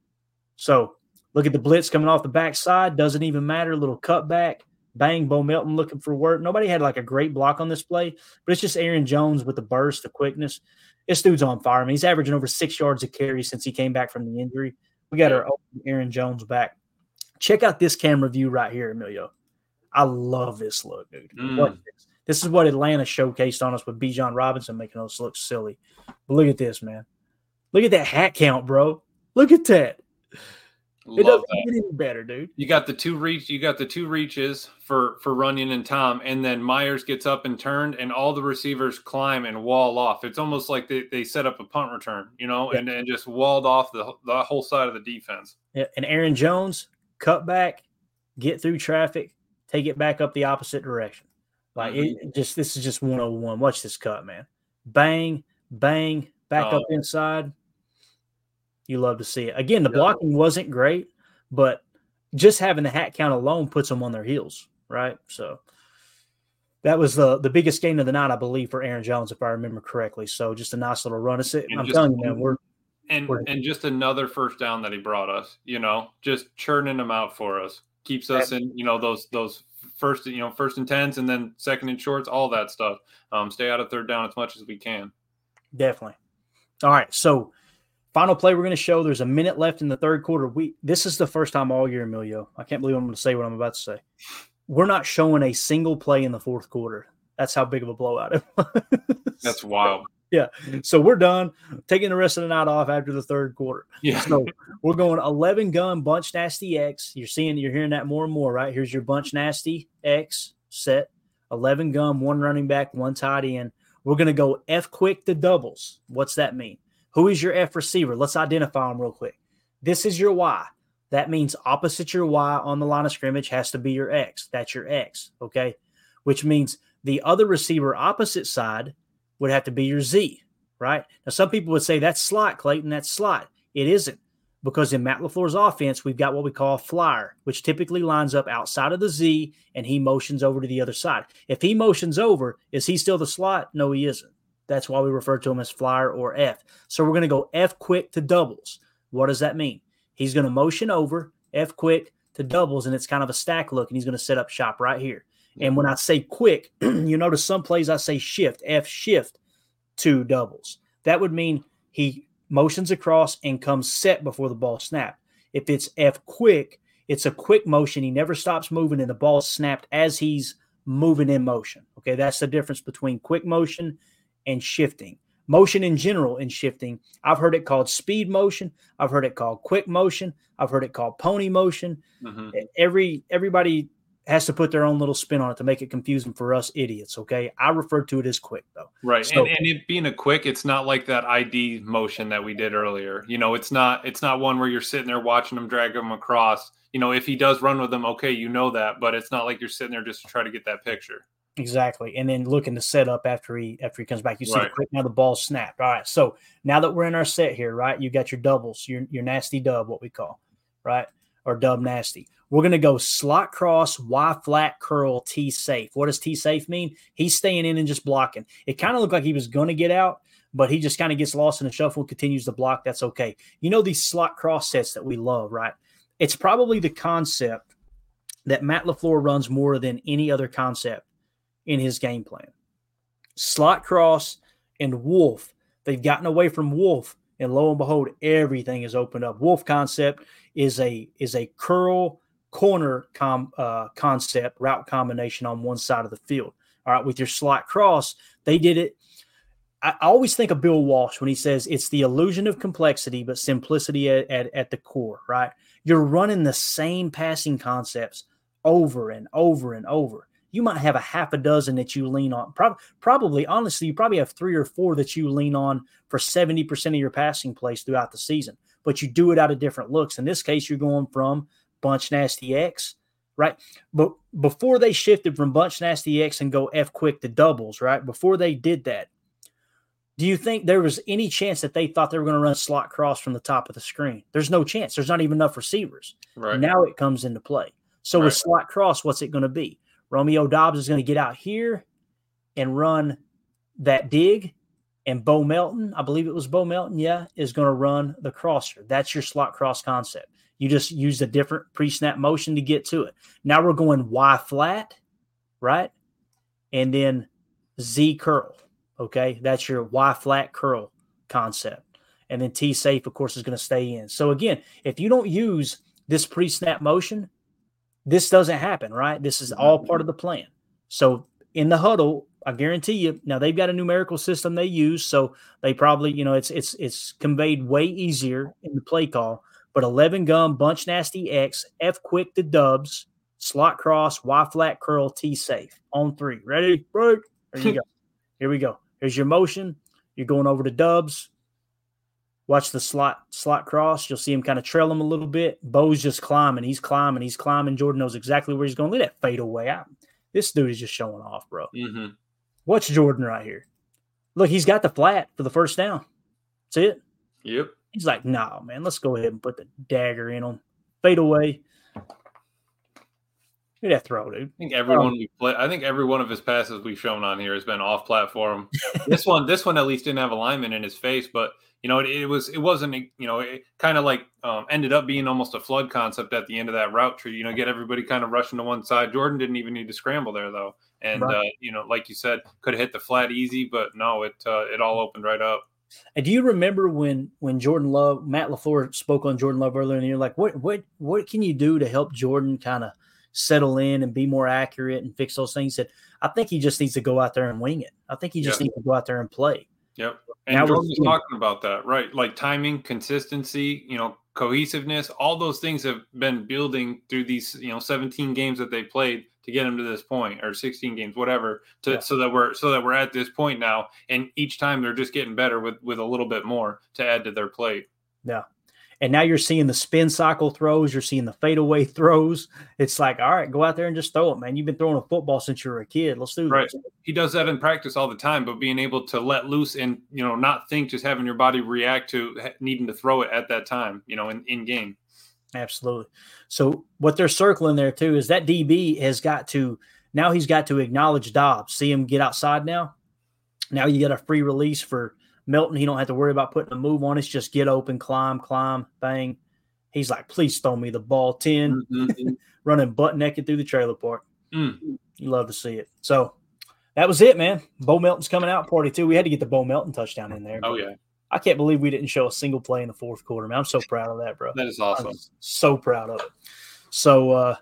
So look at the blitz coming off the backside. Doesn't even matter. Little cutback. Bang, Bo Melton looking for work. Nobody had like a great block on this play, but it's just Aaron Jones with the burst, the quickness. This dude's on fire. I mean, he's averaging over six yards a carry since he came back from the injury. We got our own Aaron Jones back. Check out this camera view right here, Emilio. I love this look, dude. Mm. This. This is what Atlanta showcased on us with Bijan Robinson making us look silly. But look at this, man. Look at that hat count, bro. Look at that. It doesn't that. get any better, dude. You got the two reach. You got the two reaches for for Runyan and Tom, and then Myers gets up and turned, and all the receivers climb and wall off. It's almost like they, they set up a punt return, you know, Yeah. and, and just walled off the the whole side of the defense. Yeah, And Aaron Jones, cut back, get through traffic, take it back up the opposite direction. Like mm-hmm. it it just this is just 101. Watch this cut, man. Bang, bang, back up Oh. inside. You love to see it. Again, the blocking wasn't great, but just having the hat count alone puts them on their heels, right? So that was the the biggest gain of the night, I believe, for Aaron Jones, if I remember correctly. So just a nice little run. It's, And I'm just- telling you, man, we're And We're- and just another first down that he brought us, you know, just churning them out for us. Keeps us in, you know, those those first, you know, first and tens and then second and shorts, all that stuff. Um, stay out of third down as much as we can. Definitely. All right. So, final play we're going to show. There's a minute left in the third quarter. We this is the first time all year, Emilio. I can't believe I'm going to say what I'm about to say. We're not showing a single play in the fourth quarter. That's how big of a blowout it was. That's wild. Yeah. So we're done taking the rest of the night off after the third quarter. Yeah. So we're going 11 gun bunch nasty X. You're seeing, you're hearing that more and more, right? Here's your bunch nasty X set 11 gun, one running back, one tight end. We're going to go F quick to doubles. What's that mean? Who is your F receiver? Let's identify them real quick. This is your Y. That means opposite your Y on the line of scrimmage has to be your X. That's your X. Okay. Which means the other receiver opposite side would have to be your Z, right? Now, some people would say that's slot, Clayton. That's slot. It isn't because in Matt LaFleur's offense, we've got what we call a flyer, which typically lines up outside of the Z and he motions over to the other side. If he motions over, is he still the slot? No, he isn't. That's why we refer to him as flyer or F. So we're going to go F quick to doubles. What does that mean? He's going to motion over F quick to doubles, and it's kind of a stack look, and he's going to set up shop right here. And when I say quick, you notice some plays I say shift, F shift to doubles. That would mean he motions across and comes set before the ball snapped. If it's F quick, it's a quick motion. He never stops moving, and the ball snapped as he's moving in motion. Okay, that's the difference between quick motion and shifting. Motion in general and shifting, I've heard it called speed motion. I've heard it called quick motion. I've heard it called pony motion. Mhm. Every everybody has to put their own little spin on it to make it confusing for us idiots. Okay, I refer to it as quick though. Right. So- and, and it being a quick, it's not like that ID motion that we did earlier. You know, it's not it's not one where you're sitting there watching him drag him across. You know, if he does run with them, okay, you know that, but it's not like you're sitting there just to try to get that picture. Exactly. And then looking to set up after he after he comes back. You see the quick now the ball snapped. All right. So now that we're in our set here, right? You got your doubles, your your nasty dub, what we call, right? Or dub nasty. We're gonna go slot cross, Y flat curl, T safe. What does T safe mean? He's staying in and just blocking. It kind of looked like he was gonna get out, but he just kind of gets lost in the shuffle, continues to block. That's okay. You know these slot cross sets that we love, right? It's probably the concept that Matt LaFleur runs more than any other concept in his game plan. Slot cross and Wolf, they've gotten away from Wolf, and lo and behold, everything is opened up. Wolf concept is a is a curl corner com, uh, concept route combination on one side of the field. All right, with your slot cross, they did it. I I always think of Bill Walsh when he says it's the illusion of complexity, but simplicity at, at, at the core, right? You're running the same passing concepts over and over and over. you might have a half a dozen that you lean on. Pro- probably, honestly, you probably have three or four that you lean on for 70% of your passing plays throughout the season, but you do it out of different looks. In this case, you're going from Bunch Nasty X, right? But before they shifted from Bunch Nasty X and go F quick to doubles, right? Before they did that, do you think there was any chance that they thought they were going to run slot cross from the top of the screen? There's no chance. There's not even enough receivers. Right. Now it comes into play. So Right. with slot cross, what's it going to be? Romeo Doubs is going to get out here and run that dig, and Bo Melton, I believe it was Bo Melton, yeah, is going to run the crosser. That's your slot cross concept. You just use a different pre-snap motion to get to it. Now we're going Y flat, right? And then Z curl. Okay, that's your Y flat curl concept. And then T safe, of course, is going to stay in. So again, if you don't use this pre-snap motion, this doesn't happen, right? This is all mm-hmm. part of the plan. So in the huddle, I guarantee you, now they've got a numerical system they use, so they probably, you know, it's it's it's conveyed way easier in the play call. But 11 gun, bunch nasty X, F quick to dubs, slot cross, Y flat curl, T safe on three. Ready? Break. There you go. Here we go. Here's your motion. You're going over to dubs. Watch the slot slot cross. You'll see him kind of trail him a little bit. Bo's just climbing. He's climbing. He's climbing. Jordan knows exactly where he's going. Look at that fade away. I, this dude is just showing off, bro. hmm Watch Jordan right here. Look, he's got the flat for the first down. That's it. Yep. He's like, nah, man, let's go ahead and put the dagger in him. Fade away. Look at that throw, dude. I think everyone we play. I think every one of his passes we've shown on here has been off platform. this one, this one at least didn't have alignment in his face, but you know, it, it was, it wasn't, you know, it kind of like um, ended up being almost a flood concept at the end of that route tree. You know, get everybody kind of rushing to one side. Jordan didn't even need to scramble there though, and Right. uh, you know, like you said, could have hit the flat easy, but no, it uh, it all opened right up. And do you remember when when Jordan Love, Matt LaFleur spoke on Jordan Love earlier in the year? Like, what what what can you do to help Jordan kind of settle in and be more accurate and fix those things? That I think he just needs to go out there and wing it. I think he just Yeah. needs to go out there and play. Yep. And Now we're was talking about that, right? Like timing, consistency, you know, cohesiveness, all those things have been building through these, you know, 17 games that they played to get them to this point or 16 games, whatever, to Yeah. so that we're so that we're at this point now. And each time they're just getting better with with a little bit more to add to their plate. Yeah. And now you're seeing the spin cycle throws, you're seeing the fadeaway throws. It's like, all right, go out there and just throw it, man. You've been throwing a football since you were a kid. Let's do it. Right. this. He does that in practice all the time, but being able to let loose and, you know, not think, just having your body react to needing to throw it at that time, you know, in, in game. Absolutely. So what they're circling there too is that DB has got to now he's got to acknowledge Doubs. See him get outside now. Now you get a free release for Melton. He don't have to worry about putting a move on. It's just get open, climb, climb, bang. He's like, please throw me the ball 10, Mhm. running butt naked through the trailer park. Mm. You love to see it. So that was it, man. Bo Melton's coming out party too. We had to get the Bo Melton touchdown in there. Oh, yeah. I can't believe we didn't show a single play in the fourth quarter, man. I'm so proud of that, bro. That is awesome. I'm so proud of it. So, uh,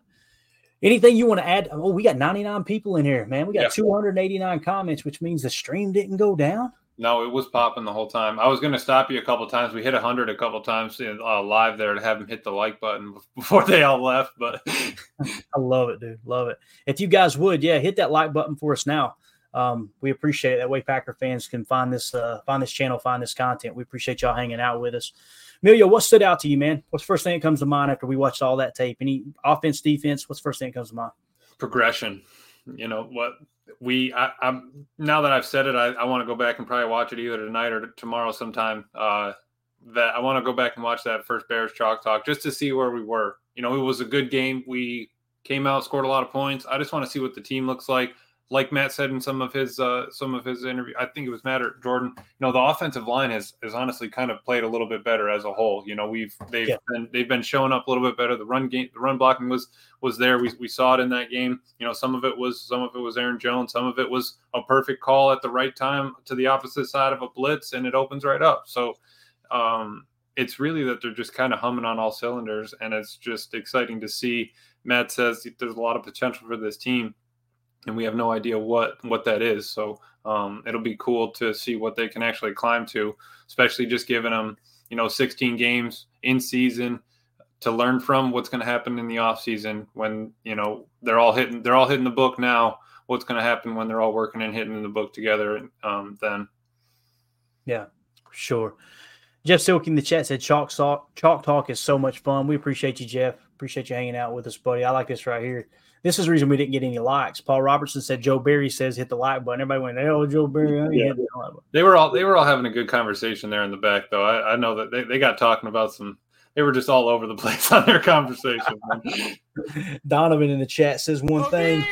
anything you want to add? Oh, we got 99 people in here, man. We got Yeah. 289 comments, which means the stream didn't go down. No, it was popping the whole time. I was going to stop you a couple times. We hit 100 a couple times uh, live there to have them hit the like button before they all left. But I love it, dude. Love it. If you guys would, yeah, hit that like button for us now. Um, we appreciate it. That way, Packer fans can find this, uh, find this channel, find this content. We appreciate y'all hanging out with us. Emilio, what stood out to you, man? What's the first thing that comes to mind after we watched all that tape? Any offense, defense? What's the first thing that comes to mind? progression, you know what we I, I'm now that I've said it, I, I want to go back and probably watch it either tonight or tomorrow sometime. Uh, that I want to go back and watch that first Bears chalk talk just to see where we were. You know, it was a good game. We came out, scored a lot of points. I just want to see what the team looks like. Like Matt said in some of his uh, some of his interview, I think it was Matt or Jordan. You know, the offensive line has has honestly kind of played a little bit better as a whole. You know, we've they've Yeah. been they've been showing up a little bit better. The run game, the run blocking was was there. We, we saw it in that game. You know, some of it was some of it was Aaron Jones. Some of it was a perfect call at the right time to the opposite side of a blitz, and it opens right up. So um, it's really that they're just kind of humming on all cylinders, and it's just exciting to see. Matt says there's a lot of potential for this team, and we have no idea what what that is. So um, it'll be cool to see what they can actually climb to, especially just giving them you know 16 games in season to learn from what's going to happen in the off season when you know they're all hitting they're all hitting the book now. What's going to happen when they're all working and hitting the book together? Um, then, yeah, sure. Jeff Silky in the chat said chalk talk, chalk talk is so much fun. We appreciate you, Jeff. Appreciate you hanging out with us, buddy. I like this right here. This is the reason we didn't get any likes. Paul Robertson said Joe Barry says hit the like button. Everybody went, "Oh, Joe Barry." Yeah. They were all they were all having a good conversation there in the back, though. I, I know that they, they got talking about some. They were just all over the place on their conversation. Donovan in the chat says one thing.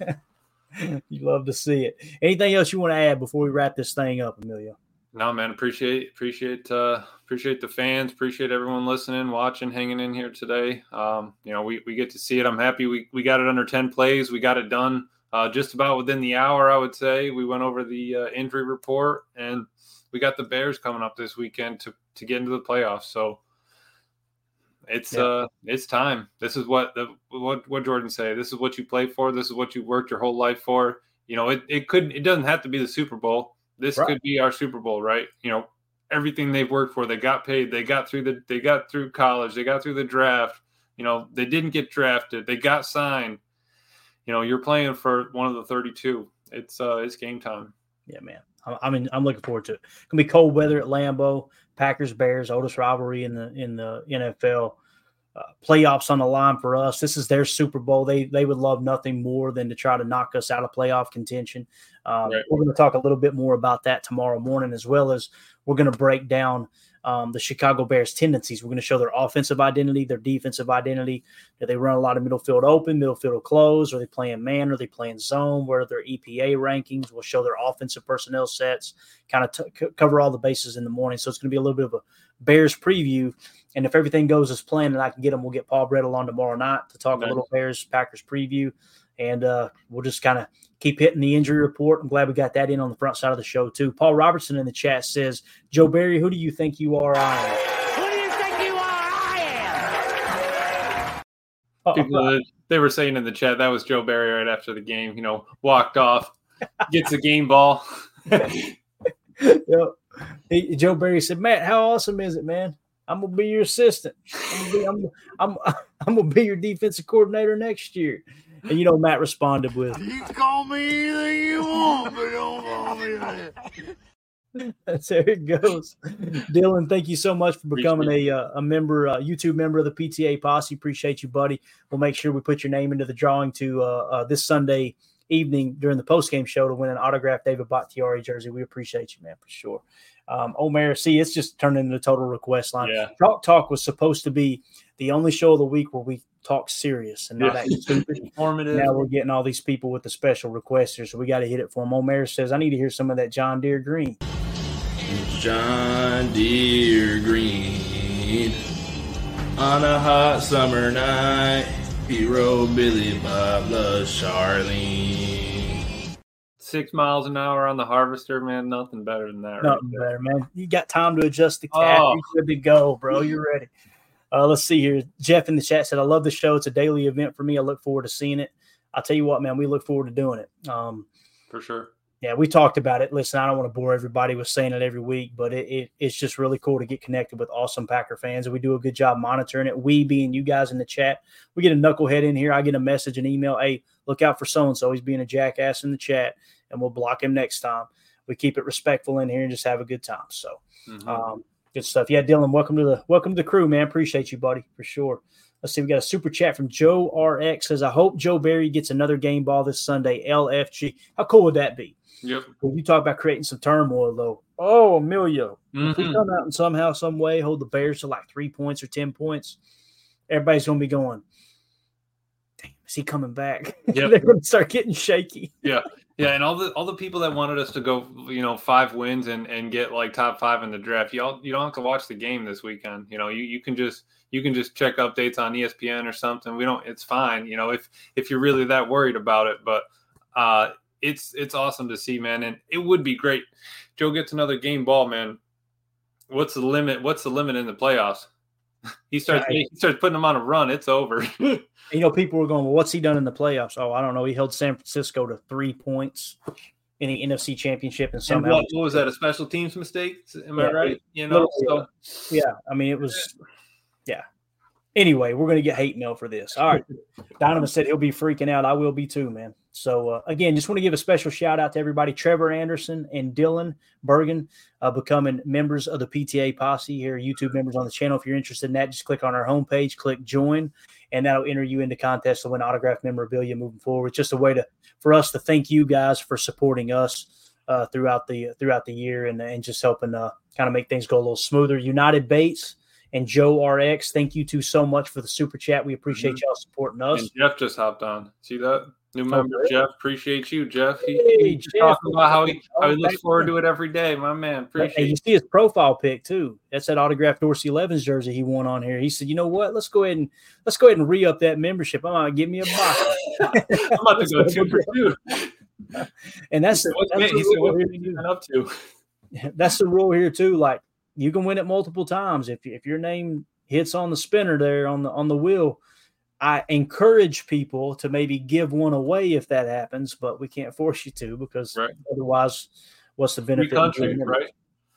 you love to see it. Anything else you want to add before we wrap this thing up, Emilio? No, man. Appreciate appreciate uh, appreciate the fans. Appreciate everyone listening, watching, hanging in here today. Um, you know, we, we get to see it. I'm happy we we got it under ten plays. We got it done uh, just about within the hour. I would say we went over the uh, injury report, and we got the Bears coming up this weekend to to get into the playoffs. So it's yeah. uh it's time. This is what the what what Jordan say. This is what you play for. This is what you worked your whole life for. You know, it it could it doesn't have to be the Super Bowl this right. could be our Super Bowl, right? You know, everything they've worked for, they got paid, they got through the they got through college, they got through the draft. You know, they didn't get drafted, they got signed. You know, you're playing for one of the 32. It's uh it's game time. Yeah, man. I mean, I'm looking forward to it. It's gonna be cold weather at Lambeau, Packers Bears, oldest rivalry in the in the NFL uh, playoffs on the line for us. This is their Super Bowl. They they would love nothing more than to try to knock us out of playoff contention. Um, right. We're going to talk a little bit more about that tomorrow morning, as well as we're going to break down um, the Chicago Bears' tendencies. We're going to show their offensive identity, their defensive identity. Do they run a lot of middle field open, middle field close? Are they playing man? Are they playing zone? Where are their EPA rankings? We'll show their offensive personnel sets, kind of t- cover all the bases in the morning. So it's going to be a little bit of a Bears preview. And if everything goes as planned and I can get them, we'll get Paul Brettel on tomorrow night to talk nice. a little Bears Packers preview. And uh, we'll just kind of keep hitting the injury report. I'm glad we got that in on the front side of the show, too. Paul Robertson in the chat says, Joe Barry, who do you think you are? I am. Who do you think you are? I am. People, they were saying in the chat that was Joe Barry right after the game, you know, walked off, gets a game ball. yep. He, Joe Barry said, Matt, how awesome is it, man? I'm gonna be your assistant. I'm gonna be, I'm, I'm, I'm gonna be your defensive coordinator next year. And you know, Matt responded with, "You call me anything you want, but don't call me that." That's how it goes. Dylan, thank you so much for becoming a uh, a member, a YouTube member of the PTA Posse. Appreciate you, buddy. We'll make sure we put your name into the drawing to uh, uh, this Sunday evening during the post game show to win an autographed David Bakhtiari jersey. We appreciate you, man, for sure. Um, Omer, see, it's just turned into a total request line. Yeah. Chalk Talk was supposed to be the only show of the week where we talk serious and not yeah. stupid. Informative. Now we're getting all these people with the special requests here, so we got to hit it for them. Omer says, I need to hear some of that John Deere Green. John Deere Green on a hot summer night. He rode Billy Bob loves Charlene six miles an hour on the harvester, man. Nothing better than that. Nothing right better, man. You got time to adjust the cat. Oh. You're good to go, bro. You're ready. Uh, let's see here. Jeff in the chat said, I love the show. It's a daily event for me. I look forward to seeing it. I'll tell you what, man, we look forward to doing it. Um, for sure. Yeah, we talked about it. Listen, I don't want to bore everybody with saying it every week, but it, it, it's just really cool to get connected with awesome Packer fans. And we do a good job monitoring it. We being you guys in the chat. We get a knucklehead in here. I get a message, an email. Hey, look out for so and so. He's being a jackass in the chat and we'll block him next time. We keep it respectful in here and just have a good time. So, mm-hmm. um, good stuff. Yeah, Dylan, welcome to the welcome to the crew, man. Appreciate you, buddy, for sure. Let's see. We got a super chat from Joe RX says, "I hope Joe Barry gets another game ball this Sunday." LFG. How cool would that be? Yep. When you talk about creating some turmoil, though. Oh, Emilio, mm-hmm. if we mm-hmm. come out and somehow, some way, hold the Bears to like three points or ten points, everybody's gonna be going. Damn, is he coming back? Yep. They're gonna start getting shaky. Yeah. Yeah, and all the all the people that wanted us to go, you know, five wins and and get like top five in the draft, you all you don't have to watch the game this weekend. You know, you you can just you can just check updates on ESPN or something. We don't. It's fine. You know, if if you're really that worried about it, but uh, it's it's awesome to see, man, and it would be great. Joe gets another game ball, man. What's the limit? What's the limit in the playoffs? He starts right. he starts putting them on a run. It's over. you know, people were going, "Well, what's he done in the playoffs?" Oh, I don't know. He held San Francisco to three points. in the NFC Championship and And somehow what, what was that? A special teams mistake? Am I right? You know, so yeah, I mean, it was, yeah. Anyway, we're going to get hate mail for this. All right. Donovan said he'll be freaking out. I will be too, man. So, uh, again, just want to give a special shout out to everybody. Trevor Anderson and Dylan Bergen uh, becoming members of the PTA posse here, YouTube members on the channel. If you're interested in that, just click on our homepage, click join, and that'll enter you into contest to win autographed memorabilia moving forward. It's just a way to for us to thank you guys for supporting us uh, throughout the throughout the year and, and just helping uh, kind of make things go a little smoother. United Bates and Joe RX, thank you two so much for the super chat. We appreciate Mhm. y'all supporting us. and Jeff just hopped on. See that? New Oh, member? Jeff. Appreciate you, Jeff. He, Hey, Jeff. talking about how he how he looks forward to it every day. My man. Appreciate you you. see his profile pic too. That's that autographed Dorsey Levens jersey he won on here. He said, "You know what? Let's go ahead and let's go ahead and re up that membership. I'm gonna give me a box." I'm about to go two for two. and that's, What's that's the he said, rule what's here man even up to? that's the rule here too. Like you can win it multiple times if if your name hits on the spinner there on the on the wheel. I encourage people to maybe give one away if that happens, but we can't force you to because otherwise, what's the benefit? country, right?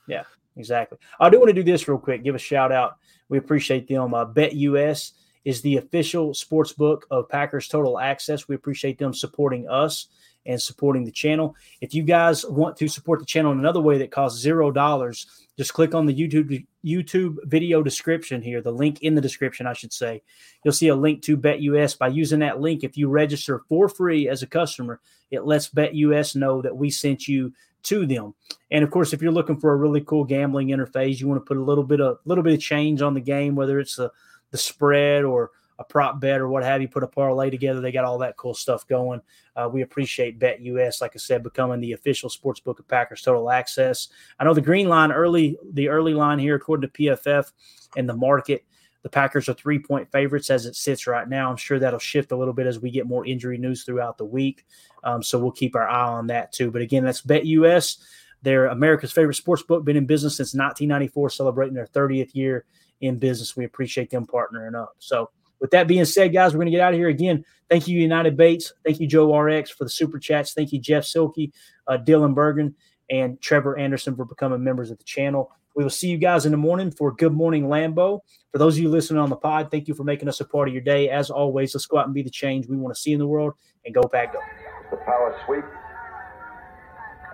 Yeah, exactly. I do want to do this real quick. Give a shout out. We appreciate them. Uh, Bet US is the official sports book of Packers Total Access. We appreciate them supporting us and supporting the channel. If you guys want to support the channel in another way that costs zero dollars, just click on the YouTube YouTube video description here, the link in the description, I should say. You'll see a link to BetUS. By using that link, if you register for free as a customer, it lets BetUS know that we sent you to them. And of course, if you're looking for a really cool gambling interface, you want to put a little bit of little bit of change on the game, whether it's the the spread or a prop bet or what have you, put a parlay together. They got all that cool stuff going. Uh, we appreciate Bet US, like I said, becoming the official sports book of Packers Total Access. I know the green line early, the early line here, according to PFF and the market, the Packers are three point favorites as it sits right now. I'm sure that'll shift a little bit as we get more injury news throughout the week. Um, so we'll keep our eye on that too. But again, that's Bet US. They're America's favorite sports book, been in business since 1994, celebrating their 30th year in business. We appreciate them partnering up. So, with that being said, guys, we're going to get out of here again. Thank you, United Bates. Thank you, Joe RX, for the super chats. Thank you, Jeff Silky, uh, Dylan Bergen, and Trevor Anderson for becoming members of the channel. We will see you guys in the morning for Good Morning Lambeau. For those of you listening on the pod, thank you for making us a part of your day. As always, let's go out and be the change we want to see in the world and go back up. The power sweep.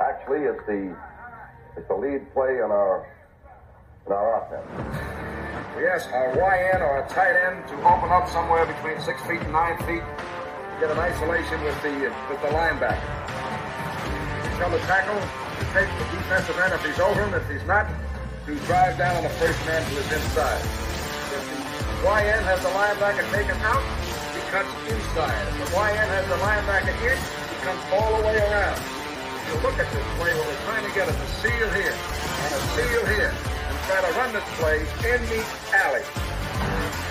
Actually, it's the it's the lead play in our in our offense. Yes, a YN or a tight end to open up somewhere between six feet and nine feet. To get an isolation with the with the linebacker. Tell the tackle to take the defensive end if he's over him. If he's not, to drive down on the first man to his inside. If the YN has the linebacker taken out, he cuts inside. If the YN has the linebacker in, he comes all the way around. If you look at this play, what we're trying to get is a seal here and a seal here that'll run this play in the alley.